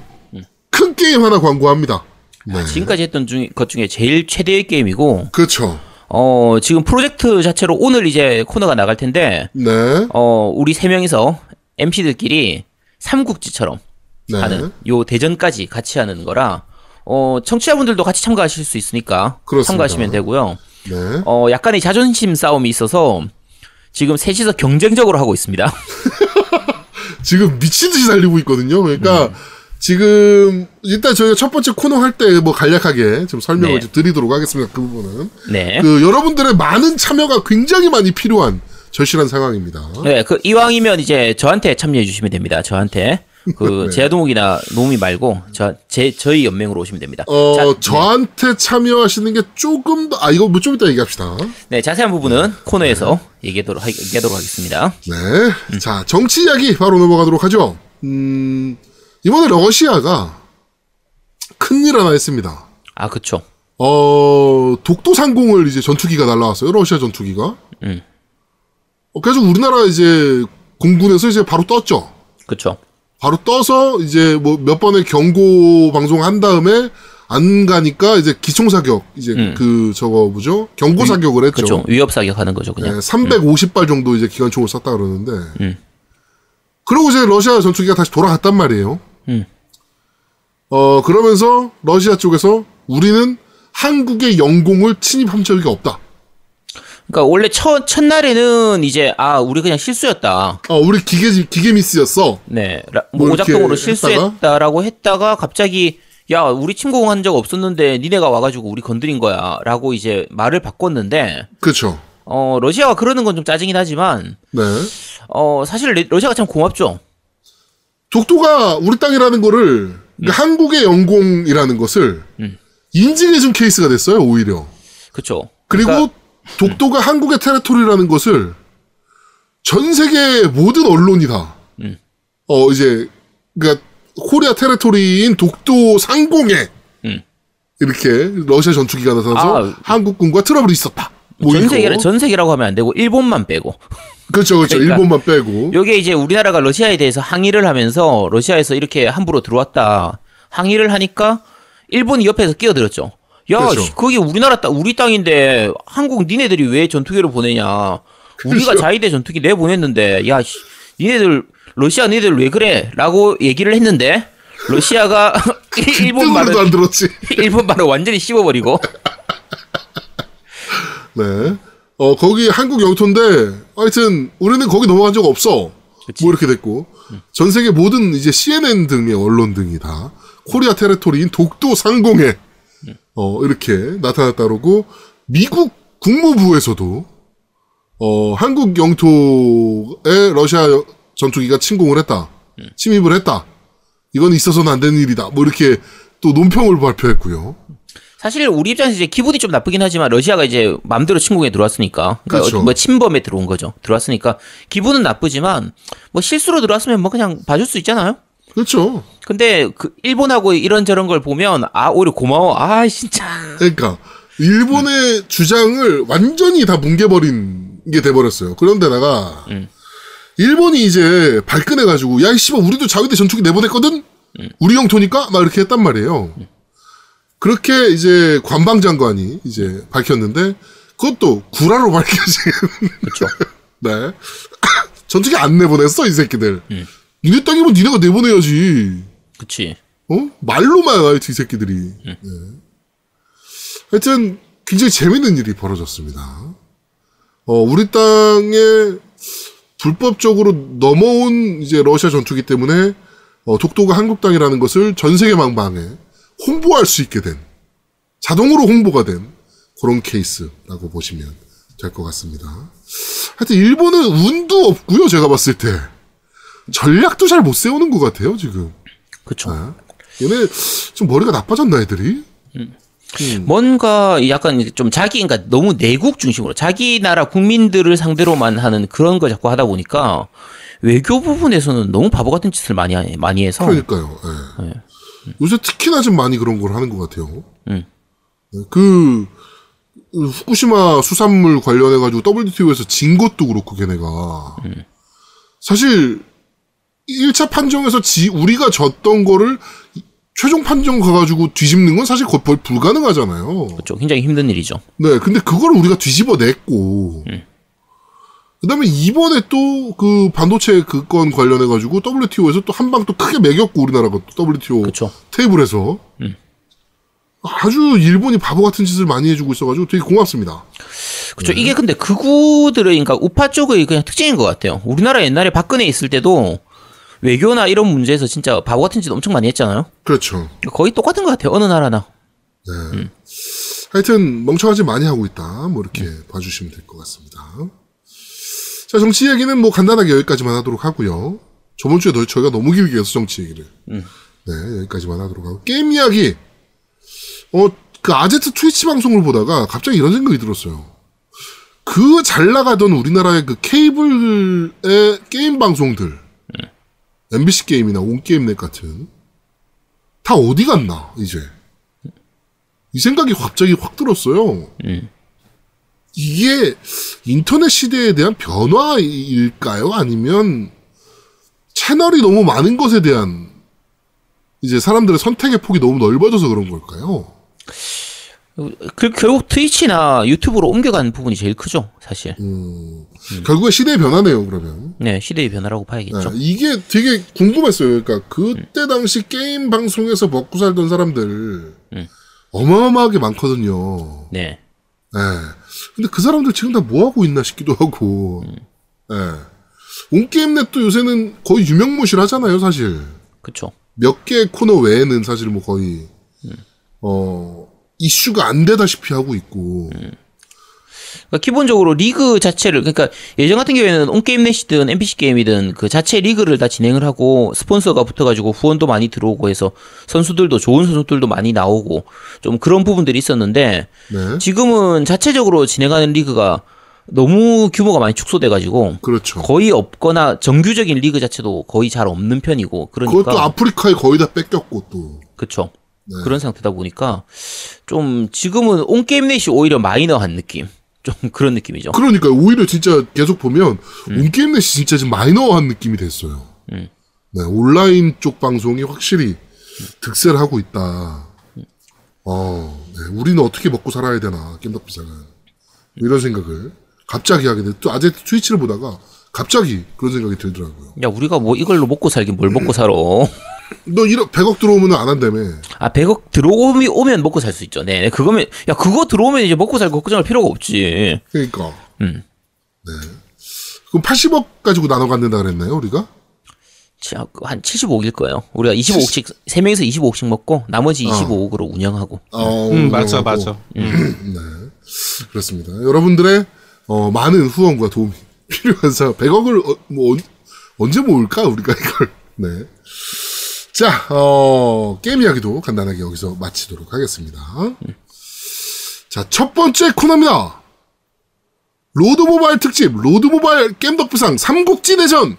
큰 게임 하나 광고합니다. 네. 지금까지 했던 중, 것 중에 제일 최대의 게임이고, 그렇죠. 어, 지금 프로젝트 자체로 오늘 이제 코너가 나갈 텐데, 네. 어, 우리 세 명이서 MC들끼리 삼국지처럼 네. 하는 요 대전까지 같이 하는 거라, 어, 청취자분들도 같이 참가하실 수 있으니까 그렇습니다. 참가하시면 되고요. 네. 어, 약간의 자존심 싸움이 있어서 지금 셋이서 경쟁적으로 하고 있습니다. 지금 미친 듯이 달리고 있거든요. 그러니까 음. 지금 일단 저희가 첫 번째 코너 할 때 뭐 간략하게 좀 설명을 네. 좀 드리도록 하겠습니다. 그 부분은 네. 그 여러분들의 많은 참여가 굉장히 많이 필요한 절실한 상황입니다. 네, 그 이왕이면 이제 저한테 참여해 주시면 됩니다. 저한테 그 네. 제아동욱이나 노미 말고 저 제 저희 연맹으로 오시면 됩니다. 어 자, 저한테 참여하시는 게 조금 더 아 이거 뭐 좀 이따 얘기합시다. 네, 자세한 부분은 코너에서 얘기하도록, 하- 얘기하도록 하겠습니다. 네. 자 정치 이야기 바로 넘어가도록 하죠. 음 이번에 러시아가 큰일 하나 했습니다. 아, 그쵸. 어, 독도 상공을 이제 전투기가 날라왔어요. 러시아 전투기가. 음. 어, 그래서 우리나라 이제 공군에서 이제 바로 떴죠. 그쵸. 바로 떠서 이제 뭐 몇 번의 경고 방송 한 다음에 안 가니까 이제 기총 사격 이제 음. 그 저거 뭐죠? 경고 사격을 했죠. 그쵸. 위협 사격하는 거죠, 네, 그냥. 350발 정도 이제 기관총을 쐈다 그러는데. 음. 그리고 이제 러시아 전투기가 다시 돌아갔단 말이에요. 음. 어, 그러면서 러시아 쪽에서 우리는 한국의 영공을 침입한 적이 없다. 그러니까 원래 첫 첫날에는 이제 아 우리 그냥 실수였다. 어, 우리 기계 기계 미스였어. 네, 라- 뭐뭐 오작동으로 실수했다라고 했다가 갑자기 야 우리 침공한 적 없었는데 니네가 와가지고 우리 건드린 거야라고 이제 말을 바꿨는데 그렇죠. 어 러시아가 그러는 건 좀 짜증이긴 하지만 네. 어 사실 레- 러시아가 참 고맙죠. 독도가 우리 땅이라는 거를 그러니까 한국의 영공이라는 것을 음. 인증해준 케이스가 됐어요 오히려. 그렇죠. 그리고 독도가 한국의 territory라는 것을 전 세계 모든 언론이 다, 음. 어, 이제, 그니까, Korea territory인 독도 상공에, 음. 이렇게 러시아 전투기가 나타나서 아. 한국군과 트러블이 있었다. 뭐 전. 세계라 전 세계라고 하면 안 되고 일본만 빼고 그렇죠, 그렇죠. 그러니까 일본만 빼고. 요게 이제 우리나라가 러시아에 대해서 항의를 하면서 러시아에서 이렇게 함부로 들어왔다 항의를 하니까 일본이 옆에서 끼어들었죠. 야, 그렇죠. 씨, 거기 우리나라 땅, 우리 땅인데 한국 니네들이 왜 전투기를 보내냐? 우리가 그렇죠. 자위대 전투기 내 보냈는데 야, 씨, 니네들 러시아 니네들 왜 그래?라고 얘기를 했는데 러시아가 일본 뜨거도 말을 안 들었지. 일본 말을 완전히 씹어버리고 네. 어, 거기 한국 영토인데, 하여튼, 우리는 거기 넘어간 적 없어. 그치. 뭐 이렇게 됐고. 전 세계 모든 이제 CNN 등의 언론 등이 다 코리아 테레토리인 독도 상공에, 어, 이렇게 나타났다 그러고, 미국 국무부에서도, 어, 한국 영토에 러시아 전투기가 침공을 했다. 침입을 했다. 이건 있어서는 안 되는 일이다. 뭐 이렇게 또 논평을 발표했고요. 사실 우리 입장에서 이제 기분이 좀 나쁘긴 하지만 러시아가 이제 마음대로 침공에 들어왔으니까 그러니까 그렇죠. 뭐 침범에 들어온 거죠. 들어왔으니까 기분은 나쁘지만 뭐 실수로 들어왔으면 뭐 그냥 봐줄 수 있잖아요. 그렇죠. 근데 그 일본하고 이런 저런 걸 보면 아 오히려 고마워. 아 진짜. 그러니까 일본의 주장을 완전히 다 뭉개버린 게 돼버렸어요. 그런데다가 음. 일본이 이제 발끈해가지고 야이 씨발 우리도 자위대 전투기 내보냈거든. 음. 우리 영토니까 막 이렇게 했단 말이에요. 그렇게 이제 관방 장관이 이제 밝혔는데 그것도 구라로 밝혀진. 그렇죠. 네. 전투기 안 내보냈어 이 새끼들. 음. 니네 땅이면 니네가 내보내야지. 그치. 어? 말로만 하여튼 이 새끼들이. 예. 하여튼 굉장히 재밌는 일이 벌어졌습니다. 어, 우리 땅에 불법적으로 넘어온 이제 러시아 전투기 때문에 어, 독도가 한국 땅이라는 것을 전 세계 망방에 홍보할 수 있게 된 자동으로 홍보가 된 그런 케이스라고 보시면 될 것 같습니다. 하여튼 일본은 운도 없고요. 제가 봤을 때 전략도 잘 못 세우는 것 같아요. 지금. 그렇죠. 아, 얘네 좀 머리가 나빠졌나 애들이? 뭔가 약간 좀 자기 그러니까 너무 내국 중심으로 자기 나라 국민들을 상대로만 하는 그런 거 자꾸 하다 보니까 외교 부분에서는 너무 바보 같은 짓을 많이 하- 많이 해서 그러니까요. 예. 요새 특히나 좀 많이 그런 걸 하는 것 같아요. 음. 네, 그 후쿠시마 수산물 관련해 가지고 WTO에서 진 것도 그렇고 걔네가 사실 1차 판정에서 지 우리가 졌던 거를 최종 판정 가가지고 뒤집는 건 사실 거의 불가능하잖아요. 그렇죠. 굉장히 힘든 일이죠. 네, 근데 그걸 우리가 뒤집어 냈고, 그 다음에 이번에 또 그 반도체 그 건 관련해가지고 WTO에서 또 한 방 또 크게 매겼고, 우리나라가 또 WTO 그렇죠. 테이블에서. 아주 일본이 바보 같은 짓을 많이 해주고 있어가지고 되게 고맙습니다. 그렇죠. 이게 근데 극우들의 그러니까 우파 쪽의 그냥 특징인 것 같아요. 우리나라 옛날에 박근혜 있을 때도 외교나 이런 문제에서 진짜 바보 같은 짓 엄청 많이 했잖아요. 그렇죠. 거의 똑같은 것 같아요. 어느 나라나. 하여튼 멍청한 짓 많이 하고 있다. 뭐 이렇게 봐주시면 될 것 같습니다. 자, 정치 얘기는 뭐 간단하게 여기까지만 하도록 하고요. 저번 주에 너- 저희가 너무 길게 해서 정치 얘기를. 네, 여기까지만 하도록 하고. 게임 이야기. 어, 그 아제트 트위치 방송을 보다가 갑자기 이런 생각이 들었어요. 그 잘 나가던 우리나라의 그 케이블의 게임 방송들. MBC 게임이나 온게임넷 같은. 다 어디 갔나, 이제. 이 생각이 갑자기 확 들었어요. 이게 인터넷 시대에 대한 변화일까요? 아니면 채널이 너무 많은 것에 대한 이제 사람들의 선택의 폭이 너무 넓어져서 그런 걸까요? 그, 결국 트위치나 유튜브로 옮겨간 부분이 제일 크죠. 사실. 결국에 시대의 변화네요, 그러면. 네, 시대의 변화라고 봐야겠죠. 네, 이게 되게 궁금했어요. 그러니까 그때 당시 게임 방송에서 먹고 살던 사람들 어마어마하게 많거든요. 네. 예. 근데 그 사람들 지금 다 뭐 하고 있나 싶기도 하고. 예. 온게임넷도 요새는 거의 유명무실하잖아요, 사실. 그쵸. 몇개 코너 외에는 사실 뭐 거의 어 이슈가 안 되다시피 하고 있고. 그러니까 기본적으로 리그 자체를 그러니까 예전 같은 경우에는 온게임 넷이든 NPC 게임이든 그 자체 리그를 다 진행을 하고 스폰서가 붙어가지고 후원도 많이 들어오고 해서 선수들도 좋은 선수들도 많이 나오고 좀 그런 부분들이 있었는데 네. 지금은 자체적으로 진행하는 리그가 너무 규모가 많이 축소돼가지고 그렇죠. 거의 없거나 정규적인 리그 자체도 거의 잘 없는 편이고 그러니까 그것도 아프리카에 거의 다 뺏겼고 또. 그 쵸 그런 상태다 보니까 좀 지금은 온 게임 넷이 오히려 마이너한 느낌 좀 그런 느낌이죠. 그러니까 오히려 진짜 계속 보면 온게임 넷이 진짜 지금 마이너한 느낌이 됐어요. 음. 네, 온라인 쪽 방송이 확실히 득세를 하고 있다. 어, 네, 우리는 어떻게 먹고 살아야 되나 겜덕비상은 이런 생각을 갑자기 하게 돼. 또 아재 트위치를 보다가 갑자기 그런 생각이 들더라고요. 야 우리가 뭐 이걸로 먹고 살긴 뭘 먹고 살아? 너 1억 100억 들어오면 안 한다며. 아 100억 들어오면 오면 먹고 살 수 있죠. 네, 그거면 야 그거 들어오면 이제 먹고 살 걱정할 필요가 없지. 그러니까. 음. 네. 그럼 80억 가지고 나눠 갖는다 그랬나요, 우리가? 자, 그한 75억일 거예요. 우리가 25억씩 세 명이서 25억씩 먹고 나머지 어. 25억으로 운영하고. 어, 음, 맞아, 운영하고. 맞아. 그렇습니다. 여러분들의 어, 많은 후원과 도움이 사람 100억을 어, 뭐 언- 언제 모을까 우리가 이걸 네. 자, 어, 게임 이야기도 간단하게 여기서 마치도록 하겠습니다. 자, 첫 번째 코너입니다. 로드 모바일 특집, 로드 모바일 겜덕비상 삼국지 대전.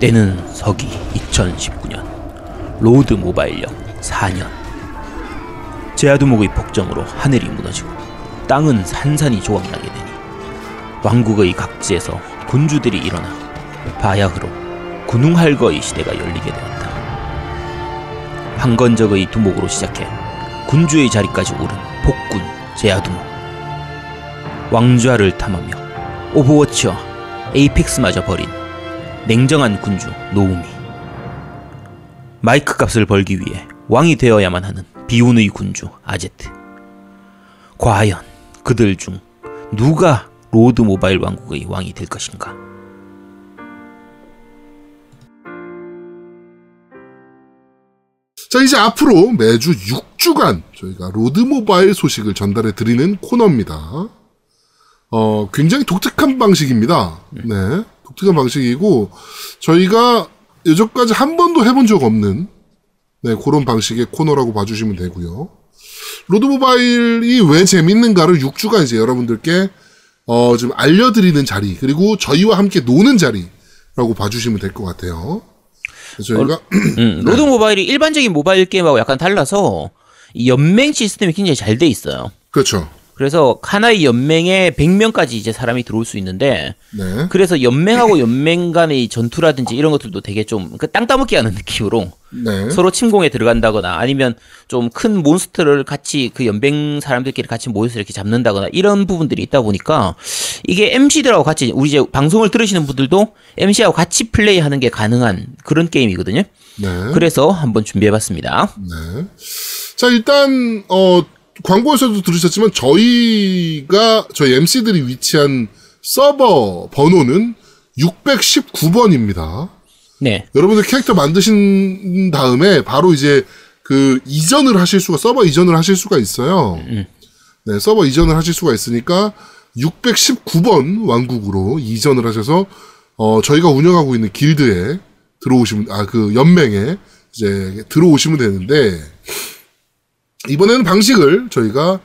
때는 서기 2019년 로드 모바일력 4년 제아두목의 폭정으로 하늘이 무너지고 땅은 산산이 조각나게 되니 왕국의 각지에서 군주들이 일어나 바야흐로 군웅할거의 시대가 열리게 되었다. 황건적의 두목으로 시작해 군주의 자리까지 오른 폭군 제아두목. 왕좌를 탐하며 오버워치와 에이펙스마저 버린 냉정한 군주 노우미. 마이크 값을 벌기 위해 왕이 되어야만 하는 비운의 군주 아제트. 과연 그들 중 누가 로드 모바일 왕국의 왕이 될 것인가 자, 이제 앞으로 매주 6주간 저희가 로드 모바일 소식을 전달해 드리는 코너입니다. 어, 굉장히 독특한 방식입니다. 네. 독특한 방식이고, 저희가 여태까지 한 번도 해본 적 없는, 네, 그런 방식의 코너라고 봐주시면 되고요. 로드 모바일이 왜 재밌는가를 6주간 이제 여러분들께, 어, 좀 알려드리는 자리, 그리고 저희와 함께 노는 자리라고 봐주시면 될 것 같아요. 저희가, 음, 로드 모바일이 일반적인 모바일 게임하고 약간 달라서 이 연맹 시스템이 굉장히 잘 돼 있어요 그렇죠. 그래서 하나의 연맹에 100명까지 이제 사람이 들어올 수 있는데 네. 그래서 연맹하고 연맹 간의 전투라든지 이런 것들도 되게 좀그땅 따먹기 하는 느낌으로 네. 서로 침공에 들어간다거나 아니면 좀 큰 몬스터를 같이 그 연맹 사람들끼리 같이 모여서 이렇게 잡는다거나 이런 부분들이 있다 보니까 이게 MC들하고 같이 우리 이제 방송을 들으시는 분들도 MC하고 같이 플레이하는 게 가능한 그런 게임이거든요. 네. 그래서 한번 준비해봤습니다. 네. 자, 일단, 어, 광고에서도 들으셨지만, 저희가, 저희 MC들이 위치한 서버 번호는 619번입니다. 네, 여러분들 캐릭터 만드신 다음에 바로 이제 그 이전을 하실 수가, 서버 이전을 하실 수가 있어요. 네, 서버 이전을 하실 수가 있으니까 619번 왕국으로 이전을 하셔서, 어, 저희가 운영하고 있는 길드에 들어오시면, 아, 그 연맹에 이제 들어오시면 되는데, 이번에는 방식을 저희가,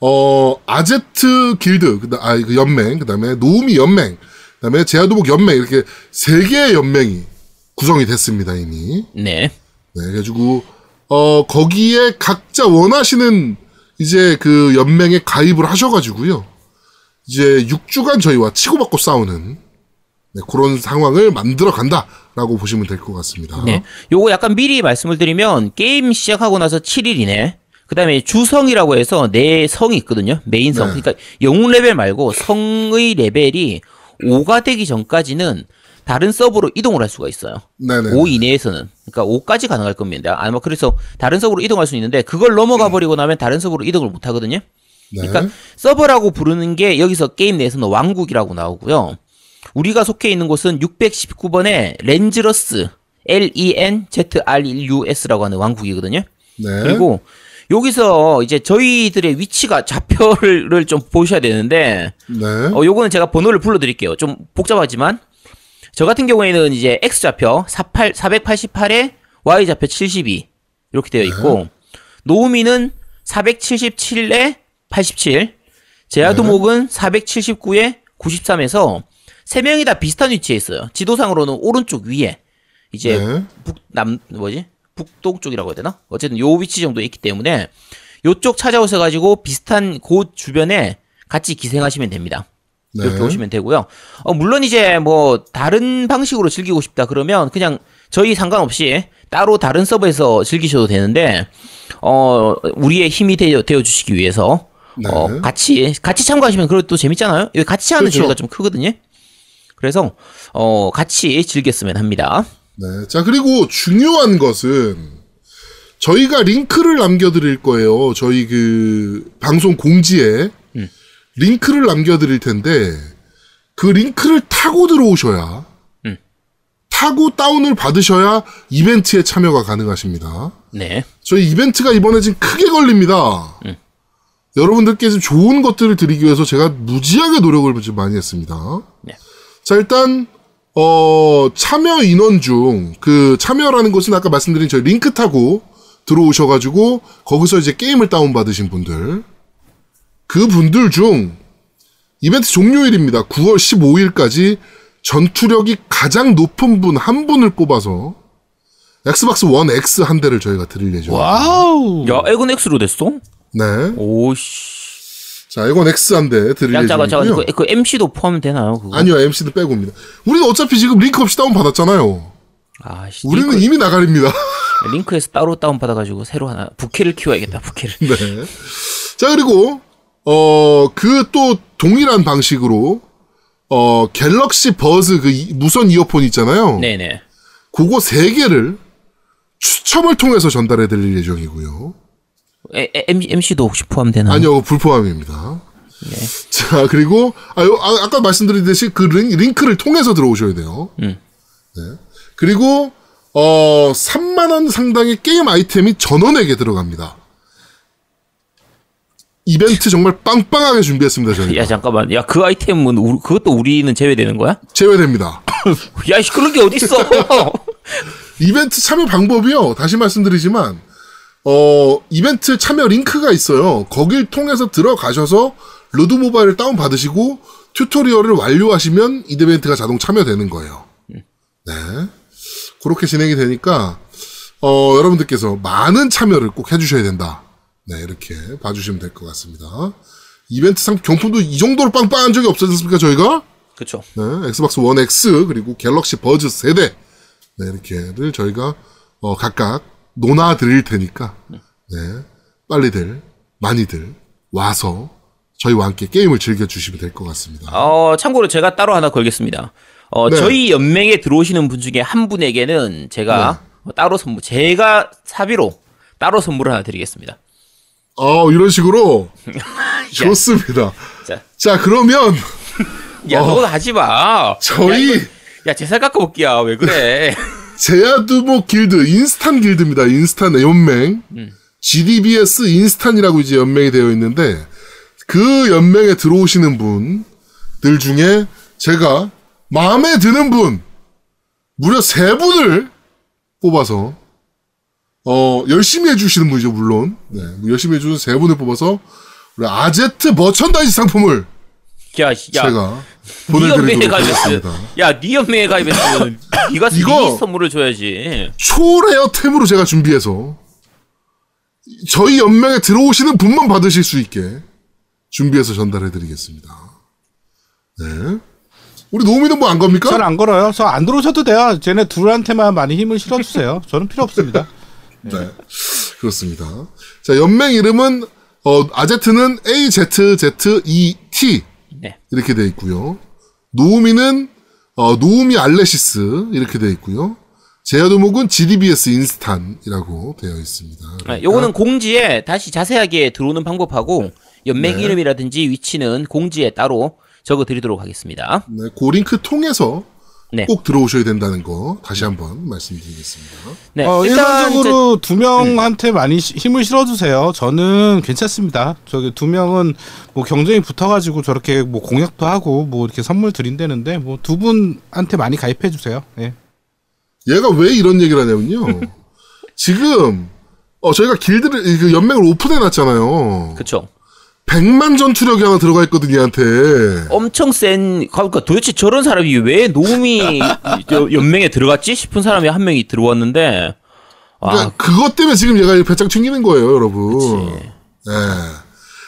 어, 아제트 길드, 그, 아, 그 연맹, 그 다음에 노우미 연맹, 그 다음에 제아도복 연맹, 이렇게 세 개의 연맹이 구성이 됐습니다, 이미. 네, 네, 그래가지고, 어, 거기에 각자 원하시는 이제 그 연맹에 가입을 하셔가지고요. 이제 6주간 저희와 치고받고 싸우는 네, 그런 상황을 만들어 간다라고 보시면 될 것 같습니다. 네. 요거 약간 미리 말씀을 드리면 게임 시작하고 나서 7일 이내. 그 다음에 주성이라고 해서 내 성이 있거든요. 메인 성. 네. 그러니까 영웅 레벨 말고 성의 레벨이 5가 되기 전까지는 다른 서버로 이동을 할 수가 있어요. 네네. 5 이내에서는. 그러니까 5까지 가능할 겁니다. 아마 그래서 다른 서버로 이동할 수 있는데 그걸 넘어가 버리고 나면 다른 서버로 이동을 못 하거든요. 네. 그러니까 서버라고 부르는 게 여기서 게임 내에서는 왕국이라고 나오고요. 우리가 속해 있는 곳은 619번의 렌즈러스 L E N Z R U S라고 하는 왕국이거든요. 네. 그리고 여기서 이제 저희들의 위치가 좌표를 좀 보셔야 되는데 네. 어 요거는 제가 번호를 불러드릴게요. 좀 복잡하지만 저 같은 경우에는 이제 X 좌표 48 488에 Y 좌표 72 이렇게 되어 있고 노우미는 477에 87 제아두목은 479에 93에서 세 명이 다 비슷한 위치에 있어요. 지도상으로는 오른쪽 위에 이제 네. 북남 뭐지 북동쪽이라고 해야 되나? 어쨌든 요 위치 정도에 있기 때문에 요쪽 찾아오셔 가지고 비슷한 곳 주변에 같이 기생하시면 됩니다. 네. 이렇게 오시면 되고요. 어, 물론 이제 뭐 다른 방식으로 즐기고 싶다 그러면 그냥 저희 상관없이 따로 다른 서버에서 즐기셔도 되는데 어 우리의 힘이 되어, 되어 주시기 위해서 네. 어 같이 같이 참가하시면 그래도 또 재밌잖아요. 같이 하는 그렇죠. 재미가 좀 크거든요. 그래서 어 같이 즐겼으면 합니다. 네. 자, 그리고 중요한 것은 저희가 링크를 남겨드릴 거예요. 저희 그 방송 공지에 음. 링크를 남겨드릴 텐데 그 링크를 타고 들어오셔야 음. 타고 다운을 받으셔야 이벤트에 참여가 가능하십니다. 네. 저희 이벤트가 이번에 지금 크게 걸립니다. 음. 여러분들께 좀 좋은 것들을 드리기 위해서 제가 무지하게 노력을 좀 많이 했습니다. 네. 자, 일단, 어, 참여 인원 중, 그, 참여라는 것은 아까 말씀드린 저희 링크 타고 들어오셔가지고, 거기서 이제 게임을 다운받으신 분들, 그 분들 중, 이벤트 종료일입니다. 9월 15일까지 전투력이 가장 높은 분 한 분을 뽑아서, 엑스박스 원 X 한 대를 저희가 드릴 예정입니다. 와우. 야, 에건 X로 됐어? 네. 오씨. 자, 이건 X 한대 드릴 야, 잠깐. 예정이고요. 그, 그 MC도 포함 되나요? 그거? 아니요, MC도 빼고입니다. 우리는 어차피 지금 링크 없이 다운 받았잖아요. 아, 씨. 우리는 링크, 이미 나가립니다. 링크에서 따로 다운 받아가지고 새로 하나, 부캐를 키워야겠다, 부캐를. 네. 자, 그리고, 어, 그 또 동일한 방식으로, 어, 갤럭시 버즈 그 이- 무선 이어폰 있잖아요. 네네. 그거 세 개를 추첨을 통해서 전달해 드릴 예정이고요. 에, 에, MC도 혹시 포함되나요? 아니요, 불포함입니다. 자, 그리고, 아, 요- 아, 아까 말씀드리듯이 그 링, 링크를 통해서 들어오셔야 돼요. 음. 네. 그리고, 어, 3만원 상당의 게임 아이템이 전원에게 들어갑니다. 이벤트 정말 빵빵하게 준비했습니다, 저희가. 야, 잠깐만. 야, 그 아이템은, 우리, 그것도 우리는 제외되는 거야? 제외됩니다. 야, 씨, 그런 게 어딨어! 이벤트 참여 방법이요. 다시 말씀드리지만, 어, 이벤트 참여 링크가 있어요. 거길 통해서 들어가셔서 로드 모바일을 다운 받으시고 튜토리얼을 완료하시면 이 이벤트가 자동 참여되는 거예요. 네. 그렇게 진행이 되니까, 어, 여러분들께서 많은 참여를 꼭 해주셔야 된다. 네, 이렇게 봐주시면 될 것 같습니다. 이벤트 상 경품도 이 정도로 빵빵한 적이 없었습니까, 저희가? 그쵸. 네, 엑스박스 원 X 그리고 갤럭시 버즈 세 대 네, 이렇게를 저희가 어, 각각 나눠 드릴 테니까 네, 빨리들 많이들 와서 저희와 함께 게임을 즐겨 주시면 될 것 같습니다. 어, 참고로 제가 따로 하나 걸겠습니다. 어, 네. 저희 연맹에 들어오시는 분 중에 한 분에게는 제가 네. 어, 따로 선물, 제가 사비로 따로 선물을 하나 드리겠습니다. 어, 이런 식으로 좋습니다. 자, 자, 그러면 야, 어. 너도 하지 마. 저희 야, 이거- 야, 제살 깎아먹기야. 왜 그래? 제야두모 길드 인스탄 길드입니다. 인스탄 연맹. GDBS 인스탄이라고 이제 연맹이 되어 있는데 그 연맹에 들어오시는 분들 중에 제가 마음에 드는 분 무려 세 분을 뽑아서 어 열심히 해주시는 분이죠 물론 네 열심히 해주는 세 분을 뽑아서 우리 아제트 merchandise 상품을 야, 야. 제가 네 가입했어. 하겠습니다. 야, 네 연맹에 가입했으면 네가 이거- 네 선물을 줘야지. 초rare 템으로 제가 준비해서 저희 연맹에 들어오시는 분만 받으실 수 있게 준비해서 전달해 드리겠습니다. 네. 우리 노미는 뭐 안 겁니까? 저는 안 걸어요. 저 안 들어오셔도 돼요. 쟤네 둘한테만 많이 힘을 실어주세요. 저는 필요 없습니다. 네. 그렇습니다. 자, 연맹 이름은 어, 아제트는 AZZET 네. 이렇게 돼 있고요. 노우미는 어, 노우미 알레시스 이렇게 되어 있고요. 제야 도목은 GDBS 인스탄이라고 되어 있습니다. 네, 요거는 공지에 다시 자세하게 들어오는 방법하고 연맹 이름이라든지 위치는 공지에 따로 적어 드리도록 하겠습니다. 네, 그 링크 통해서 네. 꼭 들어오셔야 된다는 거 다시 한번 말씀드리겠습니다. 네. 어, 일반적으로 두 명한테 많이 시- 힘을 실어주세요. 저는 괜찮습니다. 저기 두 명은 뭐 경쟁이 붙어가지고 저렇게 뭐 공약도 하고 뭐 이렇게 선물 드린다는데 뭐 두 분한테 많이 가입해 주세요. 예. 얘가 왜 이런 얘기를 하냐면요. 지금 어 저희가 길드를 그 연맹을 오픈해 놨잖아요. 그쵸. 100만 전투력이 하나 들어가 있거든요, 얘한테. 엄청 센, 그러니까 도대체 저런 사람이 왜 노미 저 연맹에 들어갔지 싶은 사람이 한 명이 들어왔는데, 와, 그러니까 그것 때문에 지금 얘가 배짱 튕기는 거예요, 여러분. 그치. 예.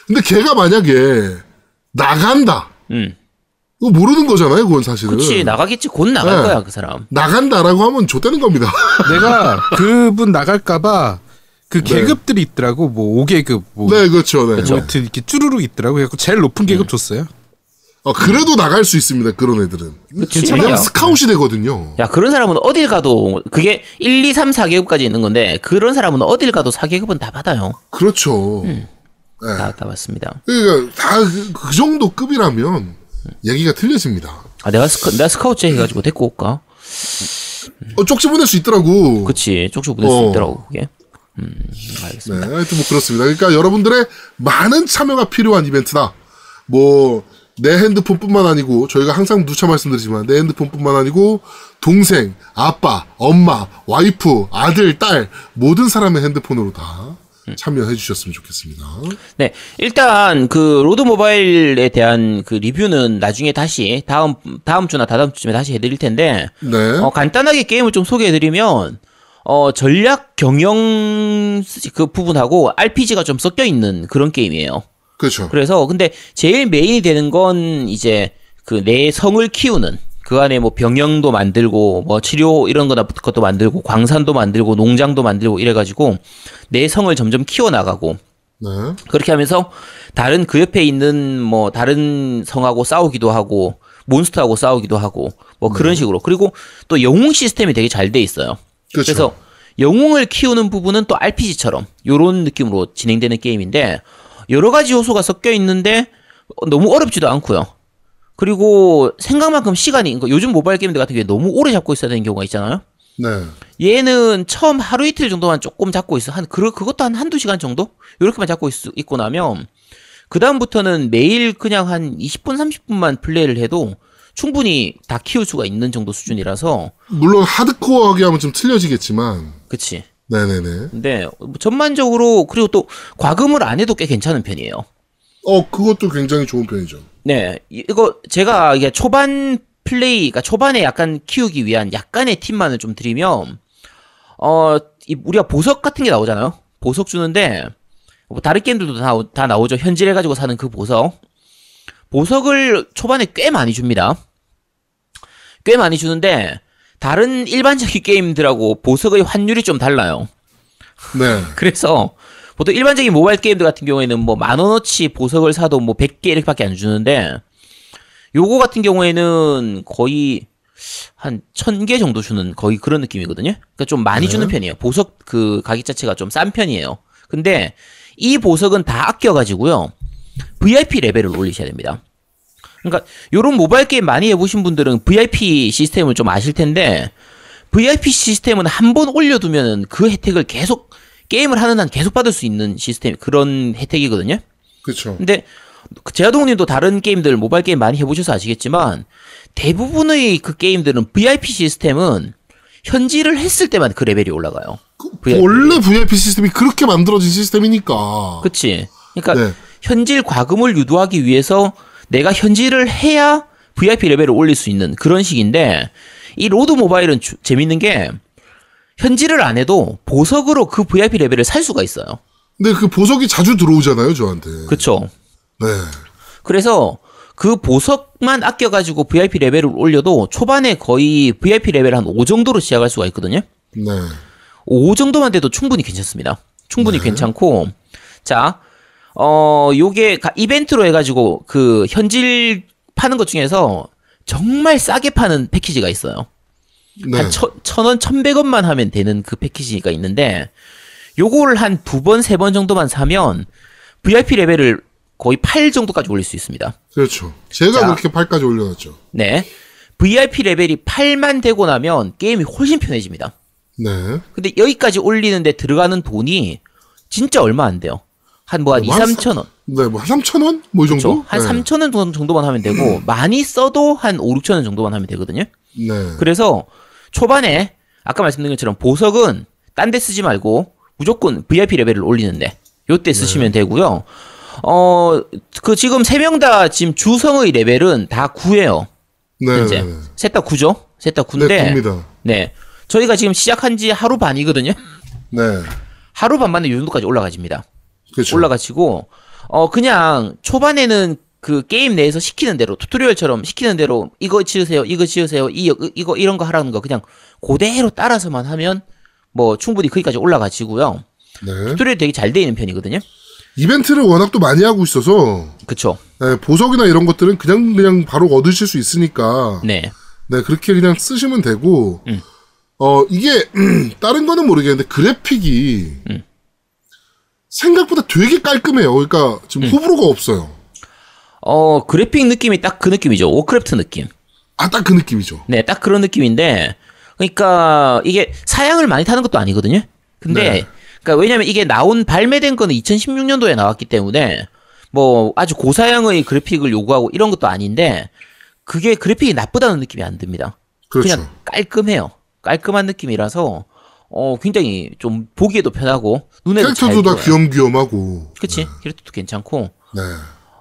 근데 걔가 만약에 나간다. 음, 그거 모르는 거잖아요, 그건 사실은. 그치 나가겠지 곧 나갈 네. 거야 그 사람. 나간다라고 하면 좆되는 겁니다. 내가 그분 나갈까봐 그 계급들이 있더라고. 뭐 5계급 뭐, 네, 그렇죠. 네. 뭐 하여튼 이렇게 쭈루룩 있더라고. 그래서 제일 높은 계급 줬어요. 어, 그래도 나갈 수 있습니다, 그런 애들은. 그치. 왜냐면 야, 스카웃이 되거든요. 야 그런 사람은 어딜 가도 그게 1, 2, 3, 4계급까지 있는 건데 그런 사람은 어딜 가도 4계급은 다 받아요. 그렇죠. 음. 네. 다, 다 받습니다. 그러니까 다그 그 정도 급이라면 얘기가 틀려집니다. 아 내가 스카 내가 스카우트 해가지고 데리고 올까? 어, 쪽지 보낼 수 있더라고. 그치 쪽쪽 보낼 어. 수 있더라고 그게. 음 알겠습니다. 네, 하여튼 뭐 그렇습니다. 그러니까 여러분들의 많은 참여가 필요한 이벤트다. 뭐, 내 핸드폰뿐만 아니고, 저희가 항상 누차 말씀드리지만, 내 핸드폰뿐만 아니고, 동생, 아빠, 엄마, 와이프, 아들, 딸, 모든 사람의 핸드폰으로 다 참여해 주셨으면 좋겠습니다. 네, 일단 그 로드 모바일에 대한 그 리뷰는 나중에 다시 다음 다음 주나 다다음 주쯤에 다시 해 드릴 텐데 네. 어, 간단하게 게임을 좀 소개해 드리면 어 전략 경영 그 부분하고 RPG가 좀 섞여 있는 그런 게임이에요. 그렇죠. 그래서 근데 제일 메인이 되는 건 이제 그 내 성을 키우는 그 안에 뭐 병영도 만들고 뭐 치료 이런 거나 것도 만들고 광산도 만들고 농장도 만들고 이래 가지고 내 성을 점점 키워 나가고 네. 그렇게 하면서 다른 그 옆에 있는 뭐 다른 성하고 싸우기도 하고 몬스터하고 싸우기도 하고 뭐 그런 식으로 그리고 또 영웅 시스템이 되게 잘 돼 있어요. 그렇죠. 그래서 영웅을 키우는 부분은 또 RPG처럼 요런 느낌으로 진행되는 게임인데 여러 가지 요소가 섞여 있는데 너무 어렵지도 않고요. 그리고 생각만큼 시간이 그러니까 요즘 모바일 게임들 같은 경우에 너무 오래 잡고 있어야 되는 경우가 있잖아요. 네. 얘는 처음 하루 이틀 정도만 조금 잡고 있어. 한, 그, 그것도 한 한두 시간 정도? 요렇게만 잡고 있, 있고 나면, 그다음부터는 매일 그냥 한 20분, 30분만 플레이를 해도 충분히 다 키울 수가 있는 정도 수준이라서, 물론 하드코어하게 하면 좀 틀려지겠지만, 그치. 네네네. 근데, 전반적으로, 그리고 또, 과금을 안 해도 꽤 괜찮은 편이에요. 어, 그것도 굉장히 좋은 편이죠. 네, 이- 이거 제가 이게 초반 플레이, 그러니까 초반에 약간 키우기 위한 약간의 팁만을 좀 드리면, 어, 이 우리가 보석 같은 게 나오잖아요. 보석 주는데, 뭐 다른 게임들도 다, 다 나오죠. 현질해가지고 사는 그 보석. 보석을 초반에 꽤 많이 줍니다. 꽤 많이 주는데, 다른 일반적인 게임들하고 보석의 환율이 좀 달라요. 네. 그래서 보통 일반적인 모바일 게임들 같은 경우에는 뭐 만 원어치 보석을 사도 뭐 100개 이렇게밖에 안 주는데 요거 같은 경우에는 거의 한 1000개 정도 주는 거의 그런 느낌이거든요. 그러니까 좀 많이 주는 편이에요. 보석 그 가격 자체가 좀 싼 편이에요. 근데 이 보석은 다 아껴 가지고요. VIP 레벨을 올리셔야 됩니다. 그러니까 요런 모바일 게임 많이 해 보신 분들은 VIP 시스템을 좀 아실 텐데 VIP 시스템은 한 번 올려두면 그 혜택을 계속 게임을 하는 한 계속 받을 수 있는 시스템 그런 혜택이거든요. 그렇죠. 근데 제아동님도 다른 게임들 모바일 게임 많이 해보셔서 아시겠지만 대부분의 그 게임들은 VIP 시스템은 현질을 했을 때만 그 레벨이 올라가요. VIP. 원래 VIP 시스템이 그렇게 만들어진 시스템이니까. 그치? 그러니까 네. 현질 과금을 유도하기 위해서 내가 현질을 해야 VIP 레벨을 올릴 수 있는 그런 식인데 이 로드 모바일은 주- 재밌는 게 현질을 안 해도 보석으로 그 VIP 레벨을 살 수가 있어요. 근데 그 보석이 자주 들어오잖아요, 저한테. 그쵸? 네. 그래서 그 보석만 아껴가지고 VIP 레벨을 올려도 초반에 거의 VIP 레벨 한 5 정도로 시작할 수가 있거든요. 네. 5 정도만 돼도 충분히 괜찮습니다. 충분히 괜찮고, 자, 어, 요게 가- 이벤트로 해가지고 그 현질 파는 것 중에서 정말 싸게 파는 패키지가 있어요. 네. 한 천, 천 원, 천백 원만 하면 되는 그 패키지가 있는데, 요거를 한 두 번, 세 번 정도만 사면, VIP 레벨을 거의 8 정도까지 올릴 수 있습니다. 그렇죠. 제가 자. 그렇게 8까지 올려놨죠. 네. VIP 레벨이 8만 되고 나면 게임이 훨씬 편해집니다. 네. 근데 여기까지 올리는데 들어가는 돈이 진짜 얼마 안 돼요. 한 뭐한 2, 뭐한 3천 원. 네, 뭐, 한 3,000원? 뭐, 이 정도? 그렇죠? 한 네. 3천 원 정도- 정도만 하면 되고 많이 써도 한 5, 6천 원 정도만 하면 되거든요. 네. 그래서 초반에 아까 말씀드린 것처럼 보석은 딴 데 쓰지 말고 무조건 VIP 레벨을 올리는데 요때 쓰시면 되고요. 어, 그 지금 세 명 다 지금 주성의 레벨은 다 9예요. 네. 현재. 네. 셋다 9죠? 셋다 9인데 네, 굽니다. 네. 저희가 지금 시작한 지 하루 반이거든요. 네. 하루 반 만에 요 정도까지 올라가집니다. 그렇죠. 올라가지고 어 그냥 초반에는 그 게임 내에서 시키는 대로 튜토리얼처럼 시키는 대로 이거 지으세요, 이거 지으세요, 이 이거 이런 거 하라는 거 그냥 그대로 따라서만 하면 뭐 충분히 거기까지 올라가지고요. 네. 튜토리얼 되게 잘 돼 있는 편이거든요. 이벤트를 워낙 또 많이 하고 있어서, 그쵸? 네, 보석이나 이런 것들은 그냥, 그냥 바로 얻으실 수 있으니까, 네, 네, 그렇게 그냥 쓰시면 되고, 음. 어, 이게, 다른 거는 모르겠는데, 그래픽이, 음. 생각보다 되게 깔끔해요. 그러니까, 지금 호불호가 없어요. 어 그래픽 느낌이 딱 그 느낌이죠. 워크래프트 느낌. 아, 딱 그 느낌이죠. 네, 딱 그런 느낌인데, 그러니까 이게 사양을 많이 타는 것도 아니거든요. 근데, 네. 그러니까 왜냐면 이게 나온 발매된 거는 2016년도에 나왔기 때문에 뭐 아주 고사양의 그래픽을 요구하고 이런 것도 아닌데, 그게 그래픽이 나쁘다는 느낌이 안 듭니다. 그렇죠. 냥 깔끔해요. 깔끔한 느낌이라서 어 굉장히 좀 보기에도 편하고 눈에도 잘 캐릭터도 다. 귀염귀염하고. 그치? 캐릭터도 괜찮고 네.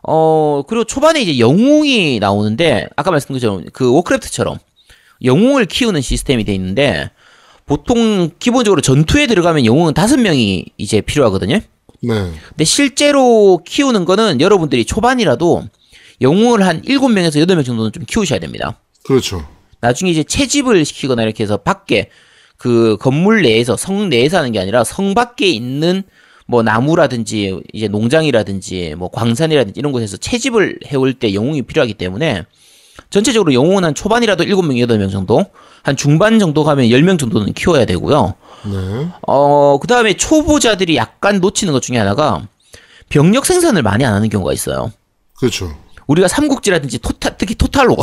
어, 그리고 초반에 이제 영웅이 나오는데, 아까 말씀드린 것처럼 그 워크래프트처럼 영웅을 키우는 시스템이 돼 있는데, 보통 기본적으로 전투에 들어가면 영웅은 다섯 명이 이제 필요하거든요. 네. 근데 실제로 키우는 거는 여러분들이 초반이라도 영웅을 한 일곱 명에서 여덟 명 정도는 좀 키우셔야 됩니다. 그렇죠. 나중에 이제 채집을 시키거나 이렇게 해서 밖에 그 건물 내에서 성 내에서 하는 게 아니라 성 밖에 있는 뭐 나무라든지 이제 농장이라든지 뭐 광산이라든지 이런 곳에서 채집을 해올 때 영웅이 필요하기 때문에 전체적으로 영웅은 한 초반이라도 7명, 8명 정도 한 중반 정도 가면 10명 정도는 키워야 되고요. 네. 어, 그 다음에 초보자들이 약간 놓치는 것 중에 하나가 병력 생산을 많이 안 하는 경우가 있어요. 그렇죠. 우리가 삼국지라든지 토탈, 특히 토탈로.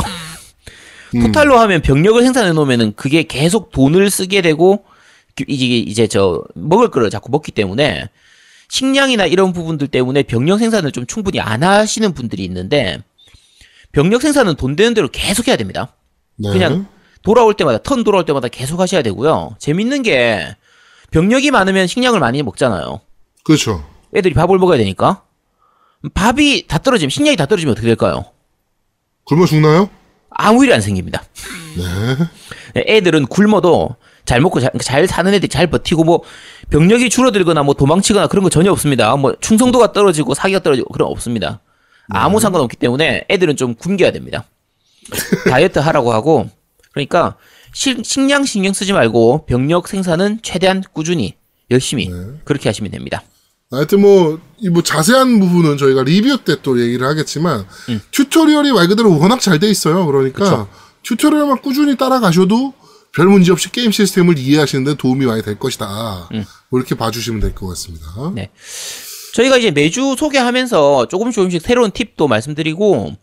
토탈로 하면 병력을 생산해 놓으면은 그게 계속 돈을 쓰게 되고, 그- 이제, 이제 저, 먹을 거를 자꾸 먹기 때문에, 식량이나 이런 부분들 때문에 병력 생산을 좀 충분히 안 하시는 분들이 있는데, 병력 생산은 돈 되는 대로 계속 해야 됩니다. 네. 그냥 돌아올 때마다, 턴 돌아올 때마다 계속 하셔야 되고요. 재밌는 게, 병력이 많으면 식량을 많이 먹잖아요. 그렇죠. 애들이 밥을 먹어야 되니까. 밥이 다 떨어지면, 식량이 다 떨어지면 어떻게 될까요? 굶어 죽나요? 아무 일이 안 생깁니다. 네. 애들은 굶어도 잘 먹고 잘, 잘 사는 애들이 잘 버티고 뭐 병력이 줄어들거나 뭐 도망치거나 그런 거 전혀 없습니다. 뭐 충성도가 떨어지고 사기가 떨어지고 그런 거 없습니다. 아무 상관없기 때문에 애들은 좀 굶겨야 됩니다. 다이어트 하라고 하고 그러니까 식, 식량 신경 쓰지 말고 병력 생산은 최대한 꾸준히 열심히 그렇게 하시면 됩니다. 하여튼 뭐, 이 뭐 자세한 부분은 저희가 리뷰 때 또 얘기를 하겠지만, 음. 튜토리얼이 말 그대로 워낙 잘 돼 있어요. 그러니까, 튜토리얼만 꾸준히 따라가셔도 별 문제 없이 게임 시스템을 이해하시는 데 도움이 많이 될 것이다. 뭐 이렇게 봐주시면 될 것 같습니다. 음. 네. 저희가 이제 매주 소개하면서 조금씩 조금씩 새로운 팁도 말씀드리고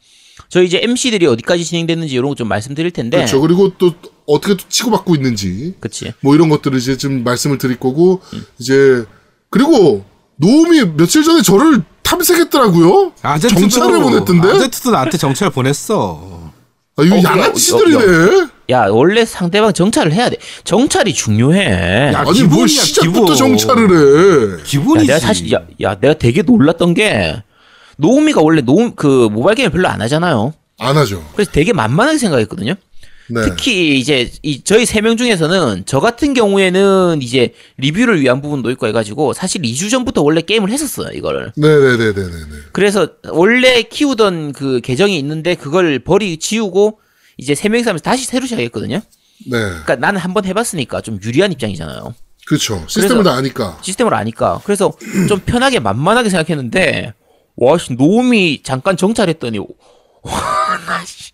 저희 이제 MC들이 어디까지 진행됐는지 이런 거 좀 말씀드릴 텐데. 그렇죠. 그리고 또 어떻게 또 치고받고 있는지, 그치. 뭐 이런 것들을 이제 좀 말씀을 드릴 거고, 음. 이제, 그리고, 노움이 며칠 전에 저를 탐색했더라고요? 아제트도 정찰을 보냈던데? 아제트도 나한테 정찰 보냈어. 아, 이거 어, 양아치들이네? 야, 원래 상대방 정찰을 해야 돼. 정찰이 중요해. 야, 아니, 기본이야, 뭘 시작부터 기본. 정찰을 해. 야, 기본이지. 내가 사실 야, 야, 내가 되게 놀랐던 게 노우미가 원래 노그 모바일 게임을 별로 안 하잖아요. 안 하죠. 그래서 되게 만만하게 생각했거든요. 네. 특히 이제 이 저희 세 명 중에서는 저 같은 경우에는 이제 리뷰를 위한 부분도 있고 해가지고 사실 2주 전부터 원래 게임을 했었어요 이거를. 네네네네네. 그래서 원래 키우던 그 계정이 있는데 그걸 버리 지우고 이제 세 명이서 하면서 다시 새로 시작했거든요. 네. 그러니까 나는 한번 해봤으니까 좀 유리한 입장이잖아요. 그렇죠. 시스템을 다 아니까. 시스템을 아니까. 그래서 좀 편하게 만만하게 생각했는데 와씨 노우미 잠깐 정찰했더니 와 나 씨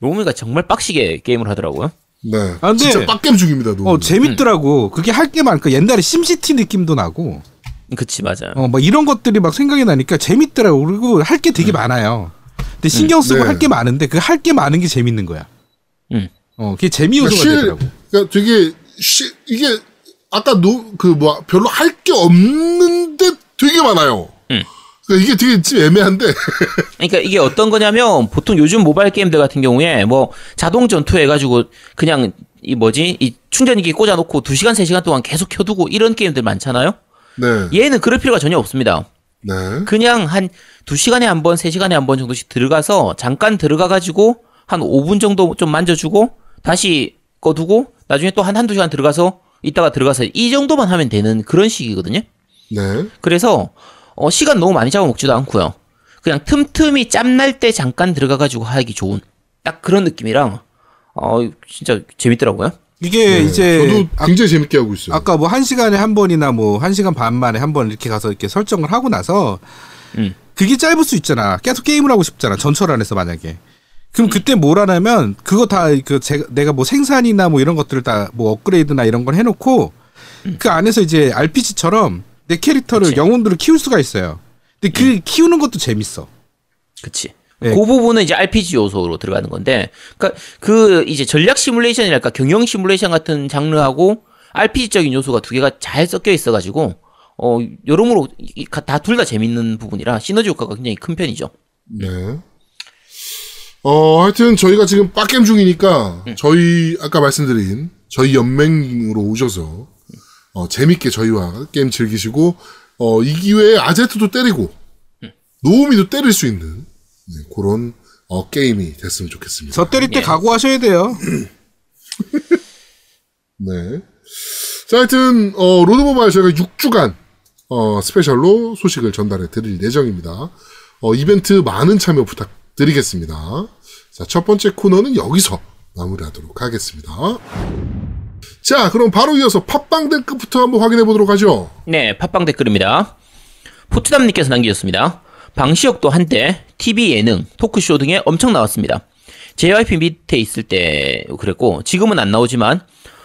노우미가 정말 빡시게 게임을 하더라고요. 네. 아, 근데- 진짜 빡겜 중입니다. 노무. 어 재밌더라고. 그게 할 게 많으니까 옛날에 심시티 느낌도 나고 그치 맞아요. 어뭐 이런 것들이 막 생각이 나니까 재밌더라고. 그리고 할 게 되게 많아요. 근데 신경 쓰고 네. 할게 많은데 그 할 게 많은 게 재밌는 거야. 음. 어 그게 재미 요소가 그러니까 되더라고. 실- 그러니까 되게 쉬, 이게 아까 노 그 뭐 별로 할 게 없는데 되게 많아요. 음. 그러니까 이게 되게 좀 애매한데. 그러니까 이게 어떤 거냐면 보통 요즘 모바일 게임들 같은 경우에 뭐 자동 전투 해가지고 그냥 이 뭐지 이 충전기 꽂아놓고 2 시간 3 시간 동안 계속 켜두고 이런 게임들 많잖아요. 네. 얘는 그럴 필요가 전혀 없습니다. 네. 그냥 한 2시간에 한 번, 3시간에 한 번 정도씩 들어가서 잠깐 들어가 가지고 한 5분 정도 좀 만져주고 다시 꺼두고 나중에 또 한 한두 시간 들어가서 이따가 들어가서 이 정도만 하면 되는 그런 식이거든요. 네. 그래서 어, 시간 너무 많이 잡아먹지도 않고요. 그냥 틈틈이 짬날 때 잠깐 들어가가지고 하기 좋은 딱 그런 느낌이랑 어 진짜 재밌더라고요. 이게 네. 이제 저도 아, 굉장히 재밌게 하고 있어요. 아까 뭐 한 시간에 한 번이나 뭐 한 시간 반 만에 한 번 이렇게 가서 이렇게 설정을 하고 나서 음. 그게 짧을 수 있잖아. 계속 게임을 하고 싶잖아. 전철 안에서 만약에. 그럼 그때 뭘 하냐면 그거 다 그 내가 뭐 생산이나 뭐 이런 것들을 다 뭐 업그레이드나 이런 걸 해놓고 그 안에서 이제 RPG처럼 내 캐릭터를 그치. 영혼들을 키울 수가 있어요. 근데 그 키우는 것도 재밌어. 그치. 네. 그 부분은 이제 RPG 요소로 들어가는 건데, 그니까 그 이제 전략 시뮬레이션이랄까 경영 시뮬레이션 같은 장르하고 RPG적인 요소가 두 개가 잘 섞여 있어가지고, 어, 여러모로 다 둘 다 재밌는 부분이라 시너지 효과가 굉장히 큰 편이죠. 네. 어, 하여튼 저희가 지금 빡겜 중이니까 저희 아까 말씀드린 저희 연맹으로 오셔서 어, 재밌게 저희와 게임 즐기시고 어, 이 기회에 아제트도 때리고 노우미도 때릴 수 있는 네, 그런 어, 게임이 됐으면 좋겠습니다. 저 때릴 때 예. 각오하셔야 돼요. 네. 자, 하여튼 어, 로드 모바일 저희가 6주간 어, 스페셜로 소식을 전달해 드릴 예정입니다. 어, 이벤트 많은 참여 부탁드리겠습니다. 자, 첫 번째 코너는 여기서 마무리하도록 하겠습니다. 자, 그럼 바로 이어서 팟빵 댓글부터 한번 확인해 보도록 하죠. 네, 팟빵 댓글입니다. 포트담님께서 남기셨습니다. 방시혁도 한때 TV 예능, 토크쇼 등에 엄청 나왔습니다. JYP 밑에 있을 때 그랬고 지금은 안 나오지만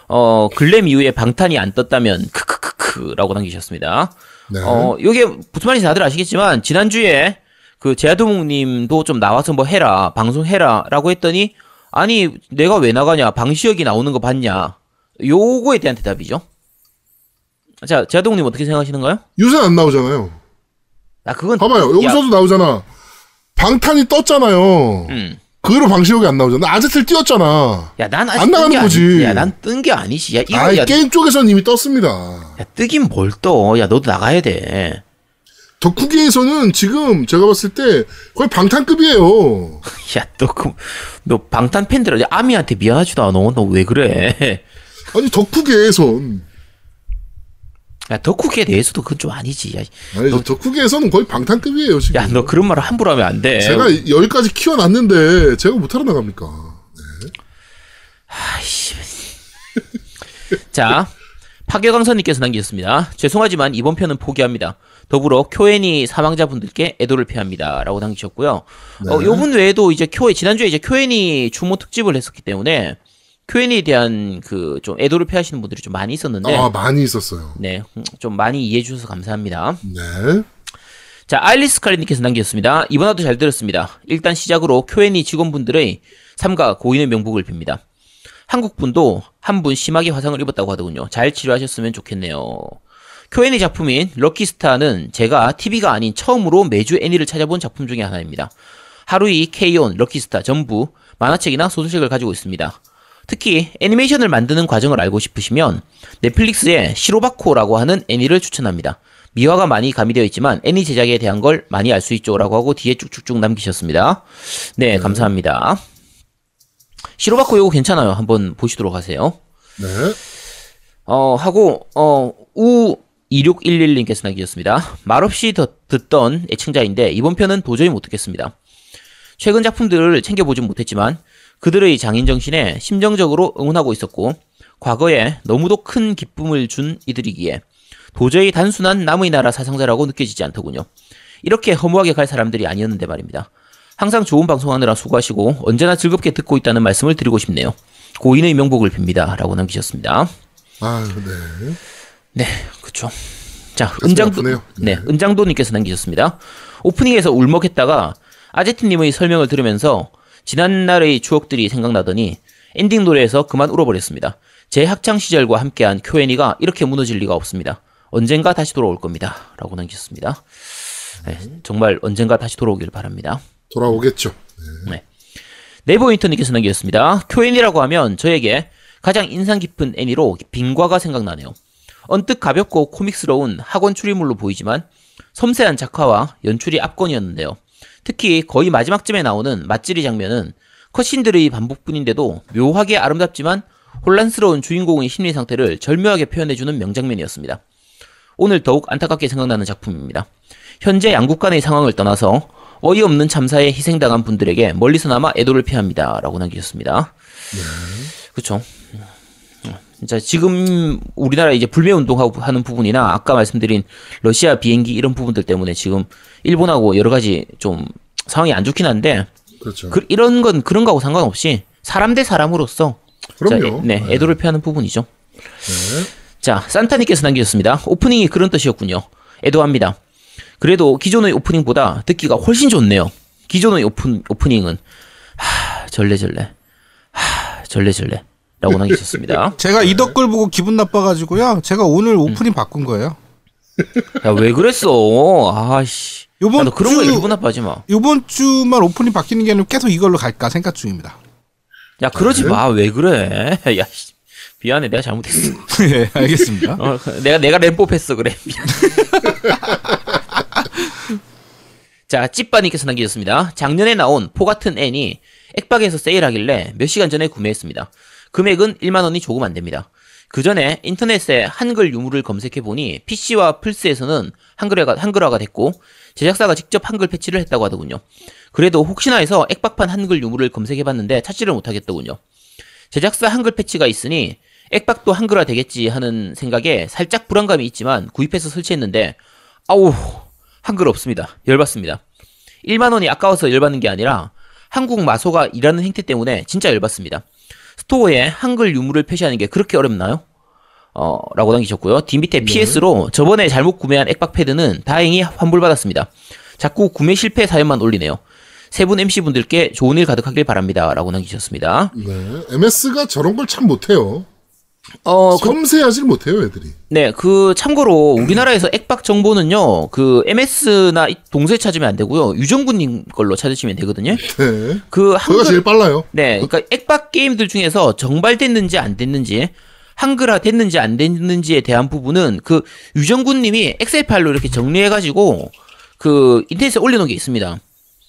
어 글램 이후에 방탄이 안 떴다면 크크크크라고 남기셨습니다. 네. 어 이게 무슨 말인지 다들 아시겠지만 지난주에 그 제아도목님도 좀 나와서 뭐 해라 방송 해라라고 했더니 아니 내가 왜 나가냐 방시혁이 나오는 거 봤냐 요거에 대한 대답이죠. 자 제아도목님 어떻게 생각하시는가요? 요새 안 나오잖아요. 아 그건 봐봐요. 여기서도 나오잖아. 방탄이 떴잖아요. 음. 그대로 방시혁이 안 나오잖아. 아제트를 띄웠잖아. 야, 난 안 나가는 아니- 거지. 야, 난 뜬 게 아니지. 야, 이거 아, 야, 게임 쪽에서는 이미 떴습니다. 야, 뜨긴 뭘 떠. 야, 너도 나가야 돼. 덕후기에서는 지금 제가 봤을 때 거의 방탄급이에요. 야, 너, 그, 너 방탄 팬들, 야, 아미한테 미안하지도 않아. 너 왜 그래? 아니 덕후계에선 야, 덕후기에 대해서도 그건 좀 아니지. 야, 아니 덕후계에서는 거의 방탄급이에요 지금. 야, 너 그런 말을 함부로 하면 안 돼. 제가 여기까지 키워놨는데 제가 못하러 나갑니까? 아이씨. 자, 파괴강선님께서 남기셨습니다. 죄송하지만 이번 편은 포기합니다. 더불어 쿄엔이 사망자분들께 애도를 표합니다. 라고 남기셨고요. 네. 어, 요분 외에도 이제 쿄에, 지난주에 이제 쿄엔이 추모 특집을 했었기 때문에 쿄엔에 대한 그 좀 애도를 표하시는 분들이 좀 많이 있었는데, 아 많이 있었어요. 네, 음, 좀 많이 이해해 주셔서 감사합니다. 네. 자, 아일리스 카리님께서 남기셨습니다. 이번 화도 잘 들었습니다. 일단 시작으로 Q&A 직원분들의 삼가 고인의 명복을 빕니다. 한국분도 한 분 심하게 화상을 입었다고 하더군요. 잘 치료하셨으면 좋겠네요. Q&A 작품인 럭키스타는 제가 TV가 아닌 처음으로 매주 애니를 찾아본 작품 중에 하나입니다. 하루이, 케이온, 럭키스타 전부 만화책이나 소설책을 가지고 있습니다. 특히 애니메이션을 만드는 과정을 알고 싶으시면 넷플릭스의 시로바코라고 하는 애니를 추천합니다. 미화가 많이 가미되어 있지만 애니 제작에 대한 걸 많이 알 수 있죠라고 하고 뒤에 쭉쭉쭉 남기셨습니다. 네, 감사합니다. 시로바코 요거 괜찮아요. 한번 보시도록 하세요. 네. 어, 하고, 어, 우 2611님께서 남기셨습니다. 말없이 더, 듣던 애청자인데, 이번 편은 도저히 못 듣겠습니다. 최근 작품들을 챙겨보진 못했지만, 그들의 장인 정신에 심정적으로 응원하고 있었고, 과거에 너무도 큰 기쁨을 준 이들이기에, 도저히 단순한 남의 나라 사상자라고 느껴지지 않더군요. 이렇게 허무하게 갈 사람들이 아니었는데 말입니다. 항상 좋은 방송하느라 수고하시고 언제나 즐겁게 듣고 있다는 말씀을 드리고 싶네요. 고인의 명복을 빕니다. 라고 남기셨습니다. 아, 네. 네, 그쵸. 자, 가슴이 은장도, 아프네요. 네, 은장도님께서 남기셨습니다. 오프닝에서 울먹했다가 아제트님의 설명을 들으면서 지난날의 추억들이 생각나더니 엔딩 노래에서 그만 울어버렸습니다. 제 학창 시절과 함께한 쿄애니가 이렇게 무너질 리가 없습니다. 언젠가 다시 돌아올 겁니다. 라고 남기셨습니다. 네, 정말 언젠가 다시 돌아오길 바랍니다. 돌아오겠죠. 네. 네 이버 인터넷께서 남기셨습니다. 쿄애니라고 하면 저에게 가장 인상 깊은 애니로 빙과가 생각나네요. 언뜻 가볍고 코믹스러운 학원 추리물로 보이지만 섬세한 작화와 연출이 압권이었는데요. 특히 거의 마지막쯤에 나오는 맛지리 장면은 컷신들의 반복뿐인데도 묘하게 아름답지만 혼란스러운 주인공의 심리 상태를 절묘하게 표현해주는 명장면이었습니다. 오늘 더욱 안타깝게 생각나는 작품입니다. 현재 양국 간의 상황을 떠나서 어이없는 참사에 희생당한 분들에게 멀리서나마 애도를 표합니다. 라고 남기셨습니다. 그쵸. 진짜 지금 우리나라 이제 불매 운동하고 하는 부분이나 아까 말씀드린 러시아 비행기 이런 부분들 때문에 지금 일본하고 여러 가지 좀 상황이 안 좋긴 한데 그렇죠. 그, 이런 건 그런 거하고 상관없이 사람 대 사람으로서 그럼요. 자, 네, 네. 애도를 표하는 부분이죠. 네. 자, 산타님께서 남기셨습니다. 오프닝이 그런 뜻이었군요. 애도합니다. 그래도 기존의 오프닝보다 듣기가 훨씬 좋네요. 기존의 오픈, 오프닝은 하, 절레절레, 하, 절레절레 라고 남기셨습니다. 제가 이 덧글 보고 기분 나빠가지고요. 제가 오늘 오프닝 바꾼 거예요. 야, 왜 그랬어? 아씨. 요번 야, 너 그런 주- 기분 나빠하지 마. 요번 주만 오프닝 바뀌는 게 아니라 계속 이걸로 갈까 생각 중입니다. 야, 그러지 마. 왜 그래? 야, 씨. 미안해. 내가 잘못했어. 예, 알겠습니다. 어, 내가 내가 램법했어 그래. 미안. 자, 찌빠님께서 남기셨습니다. 작년에 나온 포 같은 앤이 액박에서 세일하길래 몇 시간 전에 구매했습니다. 금액은 1만 원이 조금 안 됩니다. 그 전에 인터넷에 한글 유물을 검색해 보니 PC와 플스에서는 한글화가, 한글화가 됐고 제작사가 직접 한글 패치를 했다고 하더군요. 그래도 혹시나 해서 액박판 한글 유물을 검색해 봤는데 찾지를 못하겠더군요. 제작사 한글 패치가 있으니 액박도 한글화 되겠지 하는 생각에 살짝 불안감이 있지만 구입해서 설치했는데 아우 한글 없습니다. 열받습니다. 1만 원이 아까워서 열받는 게 아니라 한국 마소가 일하는 행태 때문에 진짜 열받습니다. 스토어에 한글 유물을 표시하는 게 그렇게 어렵나요? 어, 라고 남기셨고요. 뒤 밑에 PS로 저번에 잘못 구매한 액박 패드는 다행히 환불받았습니다. 자꾸 구매 실패 사연만 올리네요. 세 분 MC분들께 좋은 일 가득하길 바랍니다. 라고 남기셨습니다. 네. MS가 저런 걸 참 못해요. 어, 그, 섬세하질 못해요, 애들이. 네, 그, 참고로, 우리나라에서 액박 정보는요, 그, MS나 동서에 찾으면 안 되고요, 유정군님 걸로 찾으시면 되거든요. 네. 그, 한글, 제일 빨라요. 네, 그러니까 액박 게임들 중에서 정발됐는지 안 됐는지, 한글화 됐는지 안 됐는지에 대한 부분은 그, 유정군님이 엑셀 파일로 이렇게 정리해가지고, 그, 인터넷에 올려놓은 게 있습니다.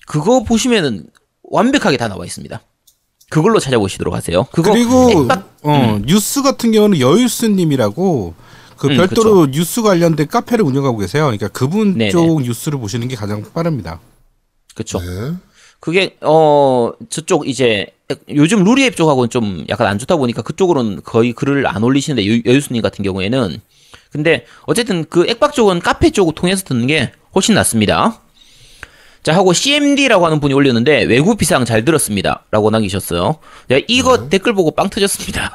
그거 보시면은 완벽하게 다 나와 있습니다. 그걸로 찾아보시도록 하세요. 그리고 액박, 어, 뉴스 같은 경우는 여유스님이라고 그 음, 별도로 뉴스 관련된 카페를 운영하고 계세요. 그러니까 그분 네네. 쪽 뉴스를 보시는 게 가장 빠릅니다. 그쵸. 네. 그게 어 저쪽 이제 요즘 루리앱 쪽하고는 좀 약간 안 좋다 보니까 그쪽으로는 거의 글을 안 올리시는데 여- 여유수님 같은 경우에는 근데 어쨌든 그 액박 쪽은 카페 쪽을 통해서 듣는 게 훨씬 낫습니다. 자 하고 CMD라고 하는 분이 올렸는데 외국 비상 잘 들었습니다라고 남기셨어요. 야 이거 댓글 보고 빵 터졌습니다.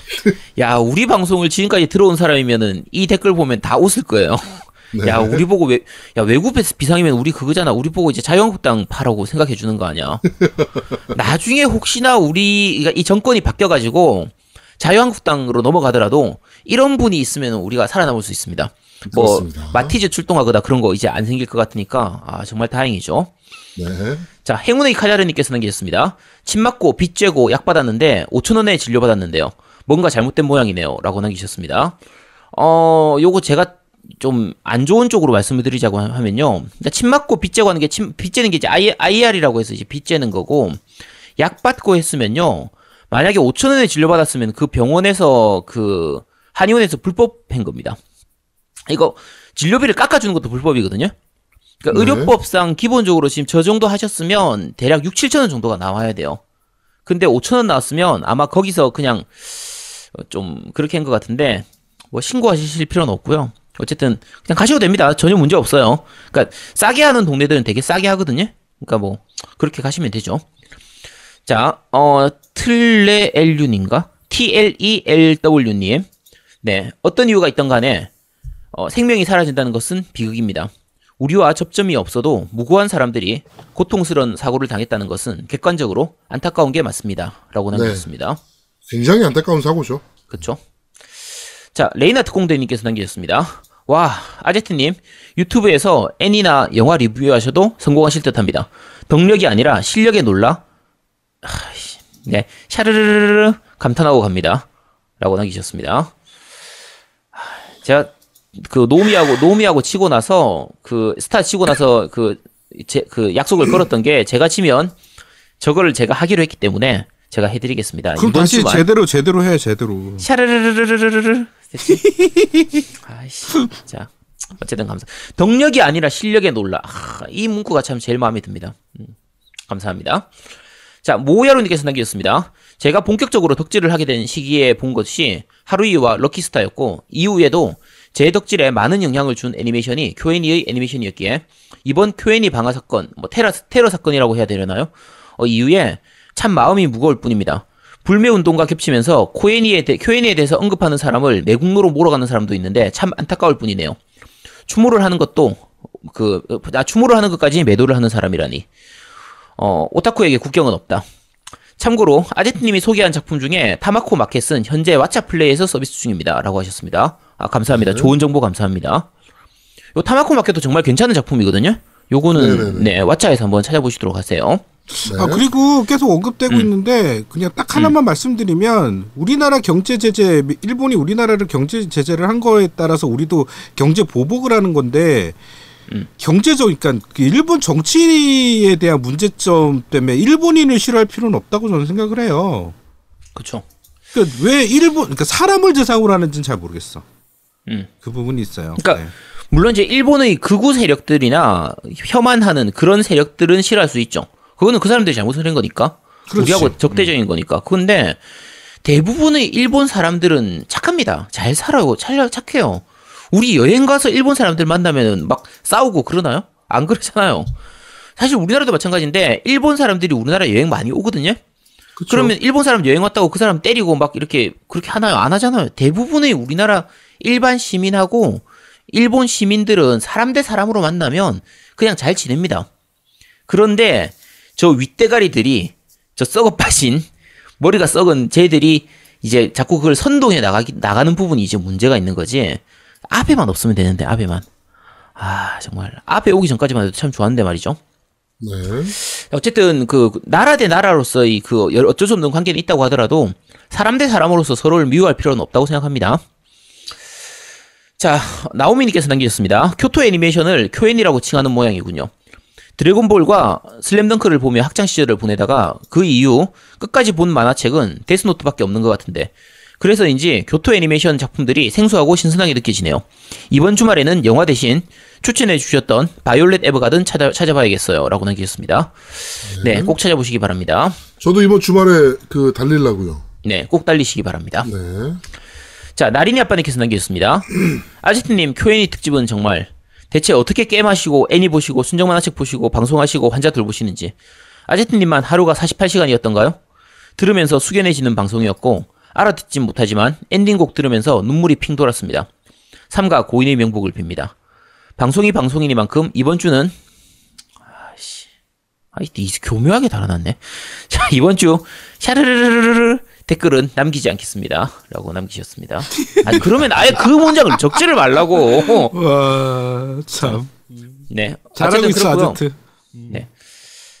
야 우리 방송을 지금까지 들어온 사람이면은 이 댓글 보면 다 웃을 거예요. 야 우리 보고 외, 야 외국 비- 비상이면 우리 그거잖아. 우리 보고 이제 자유한국당 파라고 생각해 주는 거 아니야. 나중에 혹시나 우리 그러니까 이 정권이 바뀌어 가지고 자유한국당으로 넘어가더라도 이런 분이 있으면 우리가 살아남을 수 있습니다. 뭐 그렇습니다. 마티즈 출동하거나 그런 거 이제 안 생길 것 같으니까 아 정말 다행이죠. 네. 자, 행운의 카자르님께서 남기셨습니다. 침 맞고 빚 쬐고 약 받았는데 5천 원에 진료 받았는데요. 뭔가 잘못된 모양이네요.라고 남기셨습니다. 어, 요거 제가 좀 안 좋은 쪽으로 말씀을 드리자고 하- 하면요. 그러니까 침 맞고 빚 쬐고 하는 게 침, 빚 쬐는 게 이제 IR이라고 해서 이제 빚 쬐는 거고 약 받고 했으면요. 만약에 5천 원에 진료 받았으면 그 병원에서 그 한의원에서 불법 한 겁니다. 이거 진료비를 깎아주는 것도 불법이거든요. 그러니까 네. 의료법상 기본적으로 지금 저 정도 하셨으면 대략 6, 7천 원 정도가 나와야 돼요. 근데 5천 원 나왔으면 아마 거기서 그냥 어, 좀 그렇게 한 것 같은데 뭐 신고하실 필요는 없고요. 어쨌든 그냥 가셔도 됩니다. 전혀 문제 없어요. 그러니까 싸게 하는 동네들은 되게 싸게 하거든요. 그러니까 뭐 그렇게 가시면 되죠. 자, 어 틀레 엘륜인가? T L E L W 님. 네, 어떤 이유가 있던 간에 어, 생명이 사라진다는 것은 비극입니다. 우리와 접점이 없어도 무고한 사람들이 고통스러운 사고를 당했다는 것은 객관적으로 안타까운 게 맞습니다. 라고 남겼습니다. 굉장히 안타까운 사고죠. 그쵸? 자, 레이나 특공대님께서 남기셨습니다. 와, 아제트님, 유튜브에서 애니나 영화 리뷰하셔도 성공하실 듯 합니다. 덕력이 아니라 실력에 놀라, 하이씨, 네, 샤르르르르 감탄하고 갑니다. 라고 남기셨습니다. 하, 제가 그 노미하고, 노미하고 치고 나서, 그 스타 치고 나서 그, 제, 그 약속을 걸었던 게 제가 치면 저거를 제가 하기로 했기 때문에 제가 해드리겠습니다. 그럼 이번 다시 주만. 제대로 제대로 해 제대로. 샤르르르르르르르 됐지? 아이씨 자 어쨌든 감사 덕력이 아니라 실력에 놀라 아, 이 문구가 참 제일 마음에 듭니다 음, 감사합니다 자 모야로님께서 남기셨습니다 제가 본격적으로 덕질을 하게 된 시기에 본 것이 하루이와 럭키스타였고 이후에도 제 덕질에 많은 영향을 준 애니메이션이 쿄애니의 애니메이션이었기에 이번 쿄애니 방화 사건 뭐 테러, 테러 사건이라고 해야 되려나요 어, 이후에 참 마음이 무거울 뿐입니다 불매 운동과 겹치면서 코에니에 대, 쿄애니에 대해서 언급하는 사람을 매국노로 몰아가는 사람도 있는데 참 안타까울 뿐이네요. 추모를 하는 것도 그 아, 추모를 하는 것까지 매도를 하는 사람이라니. 어, 오타쿠에게 국경은 없다. 참고로 아제트님이 소개한 작품 중에 타마코 마켓은 현재 왓챠 플레이에서 서비스 중입니다.라고 하셨습니다. 아 감사합니다. 좋은 정보 감사합니다. 요 타마코 마켓도 정말 괜찮은 작품이거든요. 요거는 네네네. 네 왓챠에서 한번 찾아보시도록 하세요. 네. 아 그리고 계속 언급되고 음. 있는데 그냥 딱 하나만 말씀드리면 우리나라 경제 제재 일본이 우리나라를 경제 제재를 한 거에 따라서 우리도 경제 보복을 하는 건데 음. 경제적 그러니까 그 일본 정치에 대한 문제점 때문에 일본인을 싫어할 필요는 없다고 저는 생각을 해요. 그쵸. 그러니까 왜 일본 그러니까 사람을 대상으로 하는지는 잘 모르겠어. 음. 그 부분이 있어요. 그러니까 네. 물론 이제 일본의 극우 세력들이나 혐한하는 그런 세력들은 싫어할 수 있죠. 그거는 그 사람들이 잘못을 한 거니까. 그렇지. 우리하고 적대적인 거니까. 그런데 대부분의 일본 사람들은 착합니다. 잘 살아요. 잘 착해요. 우리 여행 가서 일본 사람들 만나면은 막 싸우고 그러나요? 안 그러잖아요. 사실 우리나라도 마찬가지인데 일본 사람들이 우리나라 여행 많이 오거든요. 그쵸? 그러면 일본 사람 여행 왔다고 그 사람 때리고 막 이렇게 그렇게 하나요? 안 하잖아요. 대부분의 우리나라 일반 시민하고 일본 시민들은 사람 대 사람으로 만나면 그냥 잘 지냅니다. 그런데 저 윗대가리들이 저 썩어 빠진 머리가 썩은 쟤들이 이제 자꾸 그걸 선동해 나가기 나가는 부분이 이제 문제가 있는 거지. 앞에만 없으면 되는데 앞에만. 아 정말 앞에 오기 전까지만 해도 참 좋았는데 말이죠. 네. 어쨌든 그 나라 대 나라로서의 그 어쩔 수 없는 관계는 있다고 하더라도 사람 대 사람으로서 서로를 미워할 필요는 없다고 생각합니다. 자, 나오미님께서 남기셨습니다. 교토 애니메이션을 쿄엔이라고 칭하는 모양이군요. 드래곤볼과 슬램덩크를 보며 학창 시절을 보내다가 그 이후 끝까지 본 만화책은 데스노트밖에 없는 것 같은데 그래서인지 교토 애니메이션 작품들이 생소하고 신선하게 느껴지네요. 이번 주말에는 영화 대신 추천해 주셨던 바이올렛 에버가든 찾아, 찾아봐야겠어요. 라고 남기셨습니다. 네, 꼭 찾아보시기 바랍니다. 저도 이번 주말에 그 달리려고요. 네, 꼭 달리시기 바랍니다. 네. 자, 나린이 아빠님께서 남겨주셨습니다. 아지트님, Q&A 특집은 정말 대체 어떻게 게임하시고 애니 보시고 순정 만화책 보시고 방송하시고 환자 돌보시는지 아제트님만 하루가 48시간이었던가요? 들으면서 숙연해지는 방송이었고 알아듣진 못하지만 엔딩곡 들으면서 눈물이 핑 돌았습니다. 삼가 고인의 명복을 빕니다. 방송이 방송이니만큼 이번 주는 아씨, 아이 이 교묘하게 달아놨네. 자 이번 주 샤르르르르르 댓글은 남기지 않겠습니다.라고 남기셨습니다. 아니 그러면 아예 그 문장을 적지를 말라고. 와 참. 네. 잘하고 있어. 아제트. 네.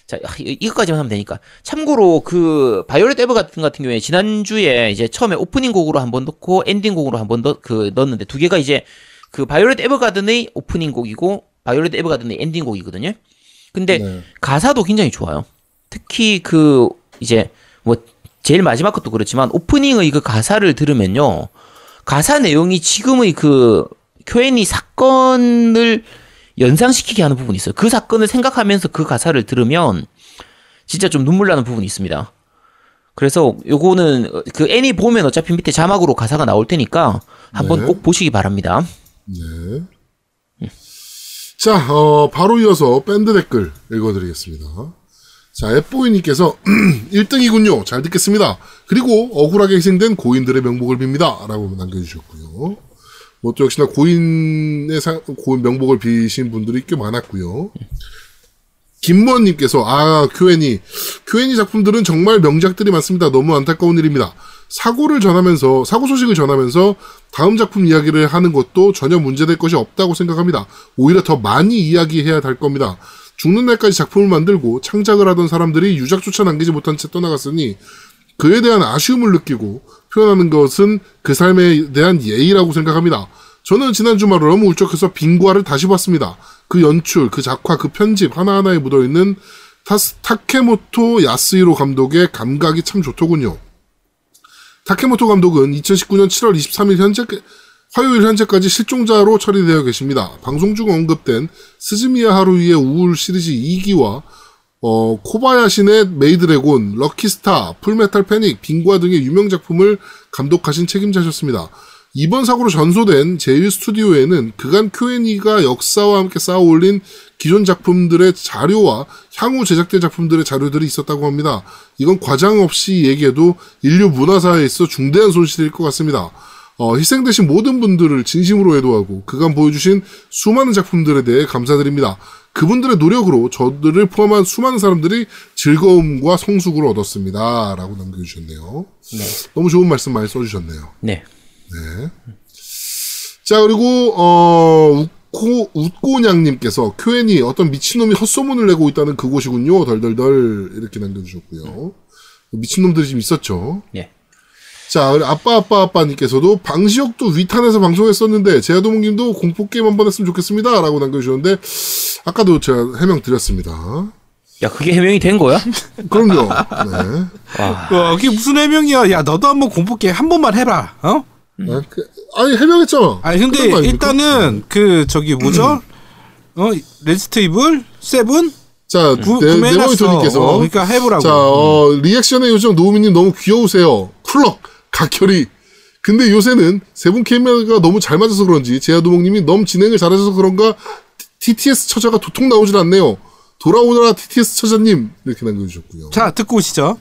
자, 이- 이것까지만 하면 되니까. 참고로 그 바이올렛 에버가든 같은 경우에 지난주에 이제 처음에 오프닝 곡으로 한 번 넣고 엔딩 곡으로 한번그 넣었는데 두 개가 이제 그 바이올렛 에버가든의 오프닝 곡이고 바이올렛 에버가든의 엔딩 곡이거든요. 근데 네. 가사도 굉장히 좋아요. 특히 그 이제 뭐 제일 마지막 것도 그렇지만 오프닝의 그 가사를 들으면요. 가사 내용이 지금의 그 쿄애니 사건을 연상시키게 하는 부분이 있어요. 그 사건을 생각하면서 그 가사를 들으면 진짜 좀 눈물 나는 부분이 있습니다. 그래서 요거는 그 애니 보면 어차피 밑에 자막으로 가사가 나올 테니까 한번 네. 꼭 보시기 바랍니다. 네. 자, 어, 바로 이어서 밴드 댓글 읽어드리겠습니다. 자, 앱보이님께서 1등이군요. 잘 듣겠습니다. 그리고 억울하게 희생된 고인들의 명복을 빕니다. 라고 남겨주셨고요. 뭐또 역시나 고인의 사- 고인 명복을 비신 분들이 꽤 많았고요. 김모원님께서 아 Q&A Q&A 작품들은 정말 명작들이 많습니다. 너무 안타까운 일입니다. 사고를 전하면서 사고 소식을 전하면서 다음 작품 이야기를 하는 것도 전혀 문제될 것이 없다고 생각합니다. 오히려 더 많이 이야기해야 할 겁니다. 죽는 날까지 작품을 만들고 창작을 하던 사람들이 유작조차 남기지 못한 채 떠나갔으니 그에 대한 아쉬움을 느끼고 표현하는 것은 그 삶에 대한 예의라고 생각합니다. 저는 지난 주말에 너무 울적해서 빙과를 다시 봤습니다. 그 연출, 그 작화, 그 편집 하나하나에 묻어있는 타스, 타케모토 야스히로 감독의 감각이 참 좋더군요. 타케모토 감독은 2019년 7월 23일 현재 화요일 현재까지 실종자로 처리되어 계십니다. 방송 중 언급된 스즈미야 하루히의 우울 시리즈 2기와 어, 코바야시네 메이드래곤, 럭키스타, 풀메탈 패닉, 빙과 등의 유명 작품을 감독하신 책임자셨습니다. 이번 사고로 전소된 제1 스튜디오에는 그간 Q&A가 역사와 함께 쌓아 올린 기존 작품들의 자료와 향후 제작된 작품들의 자료들이 있었다고 합니다. 이건 과장 없이 얘기해도 인류 문화사에 있어 중대한 손실일 것 같습니다. 어, 희생되신 모든 분들을 진심으로 애도하고 그간 보여주신 수많은 작품들에 대해 감사드립니다. 그분들의 노력으로 저들을 포함한 수많은 사람들이 즐거움과 성숙을 얻었습니다. 라고 남겨주셨네요. 너무 좋은 말씀 많이 써주셨네요. 네. 자, 그리고, 어, 웃고, 웃고냥님께서 Q&A 어떤 미친놈이 헛소문을 내고 있다는 그곳이군요. 덜덜덜. 이렇게 남겨주셨고요. 미친놈들이 좀 있었죠. 예. 자, 그리고 아빠, 아빠, 아빠님께서도 방시혁도 위탄에서 방송했었는데, 제아도목님도 공포 게임 한번 했으면 좋겠습니다. 라고 남겨주셨는데, 아까도 제가 해명 드렸습니다. 야, 그게 해명이 된 거야? 그럼요. 네. 와, 그게 무슨 해명이야? 야, 너도 한번 공포게 한 번만 해라. 어? 아, 그, 아니, 해명했잖아. 아니 근데? 일단은 그 저기 뭐죠? 어 레지트 이블 세븐 자, 구, 네, 구매해놨어. 네모니터님께서. 어, 그러니까 해보라고. 자, 어, 리액션의 요정 노우미님 너무 귀여우세요. 쿨럭, 각혈이. 근데 요새는 세븐 케미가 너무 잘 맞아서 그런지 제아도목님이 너무 진행을 잘하셔서 그런가 TTS 처자가 도통 나오질 않네요. 돌아오너라 TTS 처자님 이렇게 남겨주셨고요. 자 듣고 오시죠.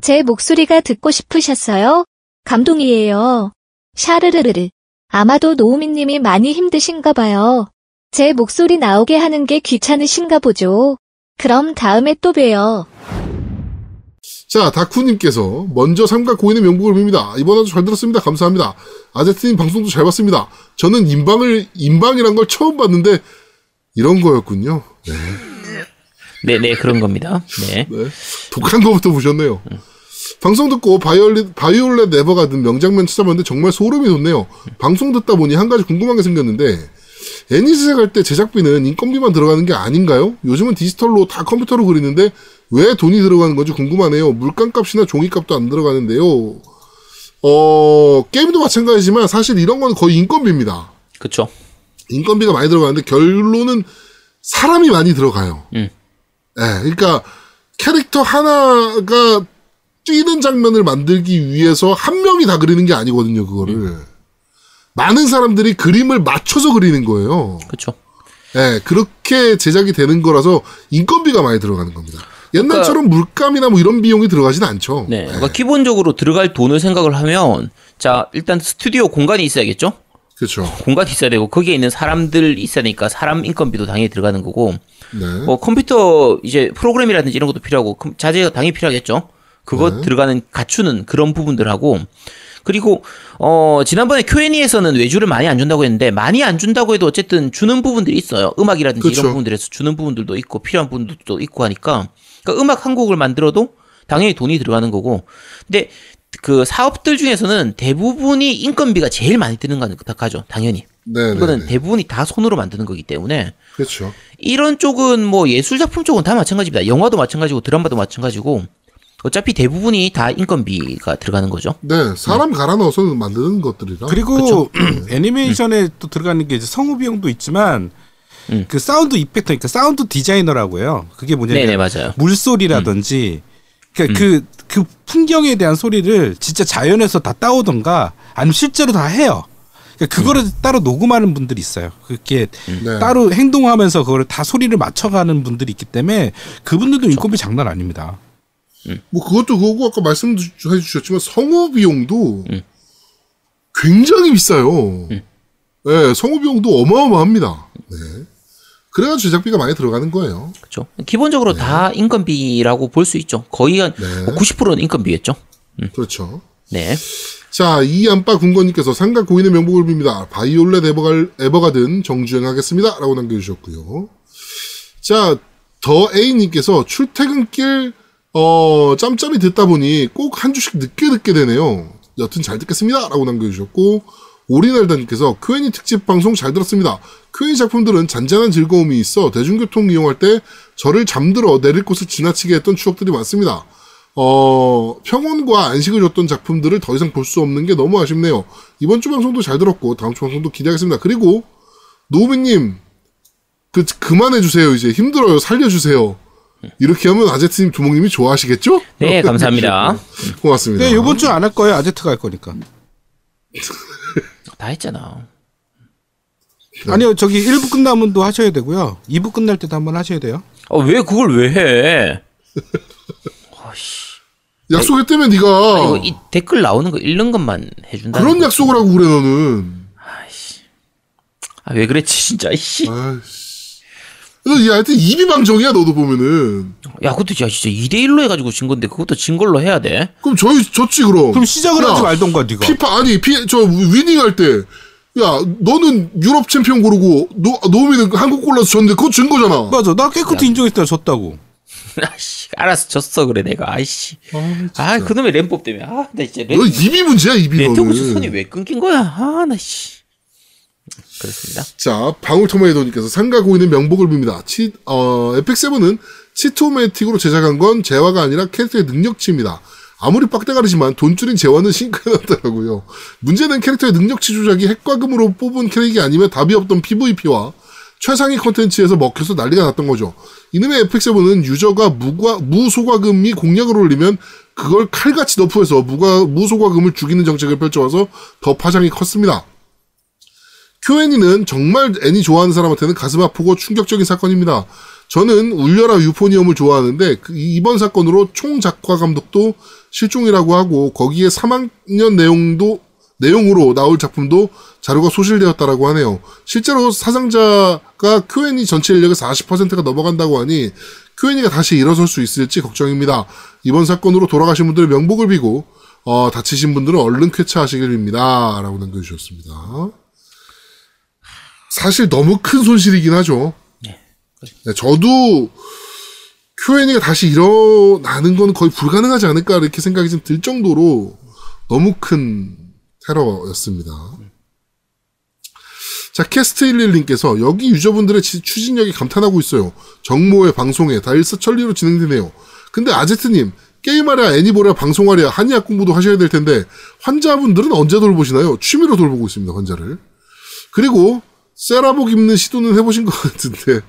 제 목소리가 듣고 싶으셨어요? 감동이에요. 샤르르르르. 아마도 노우미님이 많이 힘드신가 봐요. 제 목소리 나오게 하는 게 귀찮으신가 보죠. 그럼 다음에 또 봬요. 자, 다쿠님께서 먼저 삼각 고인의 명복을 빕니다. 이번에도 잘 들었습니다. 감사합니다. 아제트님 방송도 잘 봤습니다. 저는 인방을 인방이란 걸 처음 봤는데 이런 거였군요. 네. 네, 네, 그런 겁니다. 네. 네. 독한 거부터 보셨네요. 방송 듣고 바이올렛, 바이올렛 에버가든 명장면 찾아봤는데 정말 소름이 돋네요. 방송 듣다 보니 한 가지 궁금한 게 생겼는데 애니스 할때 제작비는 인건비만 들어가는 게 아닌가요? 요즘은 디지털로 다 컴퓨터로 그리는데 왜 돈이 들어가는 건지 궁금하네요. 물감값이나 종이값도 안 들어가는데요. 어, 게임도 마찬가지지만 사실 이런 건 거의 인건비입니다. 그쵸. 인건비가 많이 들어가는데 결론은 사람이 많이 들어가요. 음. 예, 그러니까 캐릭터 하나가 뛰는 장면을 만들기 위해서 한 명이 다 그리는 게 아니거든요, 그거를. 음. 많은 사람들이 그림을 맞춰서 그리는 거예요. 그쵸. 예, 그렇게 제작이 되는 거라서 인건비가 많이 들어가는 겁니다. 옛날처럼 물감이나 뭐 이런 비용이 들어가진 않죠. 네. 예, 그러니까 기본적으로 들어갈 돈을 생각을 하면, 자, 일단 스튜디오 공간이 있어야겠죠? 그렇죠. 공간이 있어야 되고, 거기에 있는 사람들 있어야 되니까 사람 인건비도 당연히 들어가는 거고, 네. 뭐 컴퓨터 이제 프로그램이라든지 이런 것도 필요하고, 컴- 자재가 당연히 필요하겠죠? 그거 네. 들어가는, 갖추는 그런 부분들하고, 그리고, 어, 지난번에 Q&A에서는 외주를 많이 안 준다고 했는데, 많이 안 준다고 해도 어쨌든 주는 부분들이 있어요. 음악이라든지 그쵸. 이런 부분들에서 주는 부분들도 있고, 필요한 부분들도 있고 하니까, 그러니까 음악 한 곡을 만들어도 당연히 돈이 들어가는 거고, 근데 그 사업들 중에서는 대부분이 인건비가 제일 많이 드는 건 하죠. 당연히. 네, 네, 이거는 네. 대부분이 다 손으로 만드는 거기 때문에 그렇죠. 이런 쪽은 뭐 예술 작품 쪽은 다 마찬가지입니다. 영화도 마찬가지고 드라마도 마찬가지고 어차피 대부분이 다 인건비가 들어가는 거죠. 네, 사람 갈아 넣어서 만드는 것들이라. 그리고 애니메이션에 또 들어가는 게 이제 성우 비용도 있지만 음. 그 사운드 이펙터, 그러니까 사운드 디자이너라고 해요. 그게 뭐냐면 네네 맞아요. 물소리라든지 그러니까 그, 그 풍경에 대한 소리를 진짜 자연에서 다 따오던가 아니면 실제로 다 해요. 그러니까 그거를 따로 녹음하는 분들이 있어요. 그게 네. 따로 행동하면서 그걸 다 소리를 맞춰가는 분들이 있기 때문에 그분들도 인건비 장난 아닙니다. 뭐 그것도 그거고 아까 말씀해 주셨지만 성우 비용도 음. 굉장히 비싸요. 네, 성우 비용도 어마어마합니다. 네. 그래가 제작비가 많이 들어가는 거예요. 그렇죠. 기본적으로 다 인건비라고 볼 수 있죠. 거의 한 네. 90%는 인건비겠죠. 그렇죠. 네. 자, 이 안빠 군건님께서 상가 고인의 명복을 빕니다. 바이올렛 에버가, 에버가든 정주행하겠습니다. 라고 남겨주셨고요. 자, 더 A님께서 출퇴근길, 어, 짬짬이 듣다 보니 꼭 한 주씩 늦게 듣게 되네요. 여튼 잘 듣겠습니다. 라고 남겨주셨고, 오리날다님께서 큐엔이 특집 방송 잘 들었습니다. 큐엔이 작품들은 잔잔한 즐거움이 있어 대중교통 이용할 때 저를 잠들어 내릴 곳을 지나치게 했던 추억들이 많습니다. 어, 평온과 안식을 줬던 작품들을 더 이상 볼 수 없는 게 너무 아쉽네요. 이번 주 방송도 잘 들었고, 다음 주 방송도 기대하겠습니다. 그리고, 노우미님, 그, 그만해주세요. 이제 힘들어요. 살려주세요. 이렇게 하면 아제트님, 두목님이 좋아하시겠죠? 네, 감사합니다. 고맙습니다. 근데 이번 주 안 할 거예요. 아제트가 할 거니까. 다 했잖아. 네. 아니요, 저기 1부 끝나면 또 하셔야 되고요. 2부 끝날 때도 한번 하셔야 돼요. 어, 왜 그걸 왜 해? 아씨. 약속했다며, 네가 이거 이 댓글 나오는 거 읽는 것만 해준다. 그런 약속을 하고 그래, 너는. 아, 왜 그랬지, 진짜, 이씨. 이 하여튼 입이 방정이야, 너도 보면은. 야, 그것도 야, 진짜 2대 1로 해가지고 진 건데, 그것도 진 걸로 해야 돼. 그럼 저희, 졌지, 그럼. 그럼 시작을 야, 하지 말던가, 네가. 피파 아니 피 저 위닝 할 때. 야, 너는 유럽 챔피언 고르고 노 노미는 한국 골라서 졌는데 그거 진 거잖아. 맞아. 나 깨끗이 인정했다. 졌다고. 아씨, 알았어, 졌어, 그래, 내가. 아이씨. 아, 그놈의 램법 때문에. 아, 나 진짜 램, 너 입이 문제야, 입이 렌트고스 너는. 선이 왜 끊긴 거야? 아, 나 씨. 그렇습니다. 자, 방울토마토님께서 상가 고인의 명복을 빕니다. 치, 어, 에픽7은 치토매틱으로 제작한 건 재화가 아니라 캐릭터의 능력치입니다. 아무리 빡대가리지만 돈 줄인 재화는 싱크해놨더라고요. 문제는 캐릭터의 능력치 조작이 핵과금으로 뽑은 캐릭이 아니면 답이 없던 PVP와 최상위 컨텐츠에서 먹혀서 난리가 났던 거죠. 이놈의 에픽7은 유저가 무과, 무소과금이 공략을 올리면 그걸 칼같이 너프해서 무과, 무소과금을 죽이는 정책을 펼쳐와서 더 파장이 컸습니다. 큐애니는 정말 애니 좋아하는 사람한테는 가슴 아프고 충격적인 사건입니다. 저는 울려라 유포니엄을 좋아하는데 그 이번 사건으로 총 작화 감독도 실종이라고 하고 거기에 3학년 내용도 내용으로 나올 작품도 자료가 소실되었다라고 하네요. 실제로 사상자가 큐애니 전체 인력의 40%가 넘어간다고 하니 큐애니가 다시 일어설 수 있을지 걱정입니다. 이번 사건으로 돌아가신 분들의 명복을 비고 어, 다치신 분들은 얼른 쾌차하시길 빕니다. 라고 남겨주셨습니다. 사실 너무 큰 손실이긴 하죠. 네, 저도 Q&A가 다시 일어나는 건 거의 불가능하지 않을까 이렇게 생각이 좀 들 정도로 너무 큰 테러였습니다. 자, 캐스트11님께서 여기 유저분들의 지- 추진력이 감탄하고 있어요. 정모의 방송에 다 일사천리로 진행되네요. 근데 아제트님, 게임하랴, 애니보랴, 방송하랴, 한의학 공부도 하셔야 될 텐데, 환자분들은 언제 돌보시나요? 취미로 돌보고 있습니다, 환자를. 그리고, 세라복 입는 시도는 해보신 것 같은데,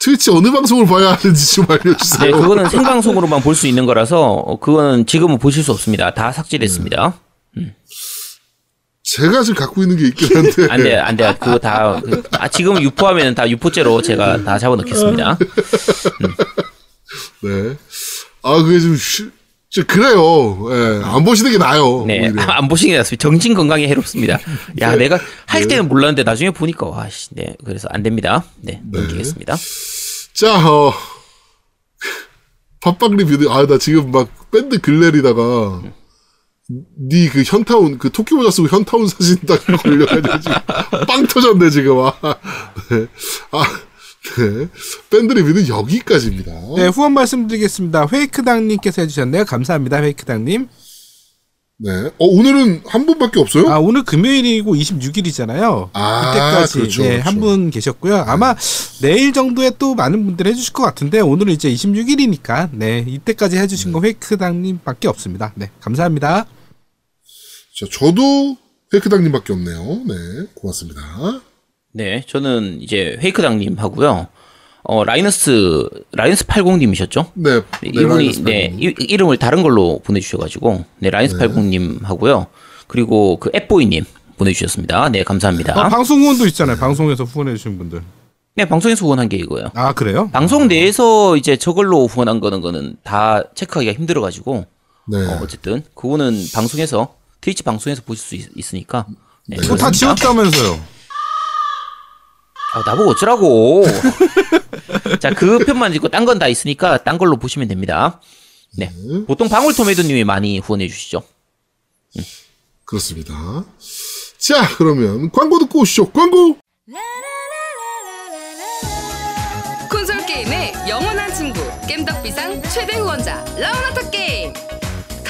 트위치 어느 방송을 봐야 하는지 좀 네, 알려주세요. 그거는 생방송으로만 볼 수 있는 거라서, 어, 그거는 지금은 보실 수 없습니다. 다 삭제됐습니다. 제가 지금 갖고 있는 게 있긴 한데. 안 돼, 안 돼. 그거 다, 그, 아, 지금 유포하면 다 유포죄로 제가 다 잡아놓겠습니다. 네. 아, 그게 좀, 쉬, 좀 그래요. 예, 안 보시는 게 나아요. 네, 오히려. 안 보시는 게 낫습니다. 정신 건강에 해롭습니다. 야, 내가 할 때는 몰랐는데 나중에 보니까, 와, 씨, 네. 그래서 안 됩니다. 네, 넘기겠습니다. 자, 어, 팟빵 리뷰드, 아, 나 지금 막 밴드 글래리다가, 니그 현타운, 그 토끼 모자 쓰고 현타운 사진 딱 걸려가지고 빵 터졌네, 지금. 아, 네. 아, 네. 밴드 리뷰는 여기까지입니다. 네, 후원 말씀드리겠습니다. 회이크당님께서 해주셨네요. 감사합니다, 회이크당님. 네. 어, 오늘은 한 분밖에 없어요? 아, 오늘 금요일이고 26일이잖아요. 아, 그때까지 그렇죠, 네, 그렇죠. 한분 계셨고요. 아마 내일 정도에 또 많은 분들 해주실 것 같은데 오늘은 이제 26일이니까 네 이때까지 해주신 거 회이크당님 밖에 없습니다. 네, 감사합니다. 자, 저도 페이크당님 밖에 없네요. 네. 고맙습니다. 네, 저는 이제 페이크당님 하고요. 어, 라이너스, 라이너스 80님이셨죠? 네. 네, 이분이 라이너스 네. 이, 이름을 다른 걸로 보내주셔가지고 네 라이언스 80님 하고요 그리고 그 앱보이님 보내주셨습니다. 네, 감사합니다. 아, 방송 후원도 있잖아요. 방송에서 후원해 주신 분들. 네, 방송에서 후원한 게 이거예요. 아 그래요? 방송 내에서 이제 저걸로 후원한 거는 거는 다 체크하기가 힘들어가지고 네. 어, 어쨌든 그거는 방송에서 트위치 방송에서 보실 수 있, 으니까 네, 그거 다. 지웠다면서요. 아, 나보고 어쩌라고. 자, 그 편만 있고 딴 건 다 있으니까 딴 걸로 보시면 됩니다. 네. 보통 방울토마토님이 많이 후원해 주시죠. 그렇습니다. 자, 그러면 광고 듣고 오시죠. 광고! 콘솔 게임의 영원한 친구 겜덕비상 최대 후원자 라운하터 게임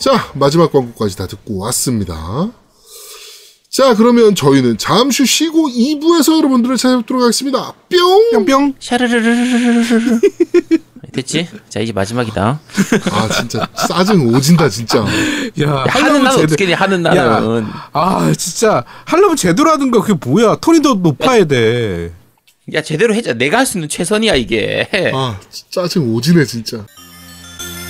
자, 마지막 광고까지 다 듣고 왔습니다. 자, 그러면 저희는 잠시 쉬고 2부에서 여러분들을 찾아뵙도록 하겠습니다. 뿅! 뿅뿅. 샤르르르르르르. 됐지? 자, 이제 마지막이다. 아, 진짜 짜증 오진다, 진짜. 야, 하는 나는 제대로- 어떻게 돼? 하는 나는. 아 진짜 하려면 제대로 하는 거 그게 뭐야? 톤이 더 높아야 돼. 야, 제대로 해자. 내가 할 수 있는 최선이야, 이게. 아, 짜증 오지네, 진짜.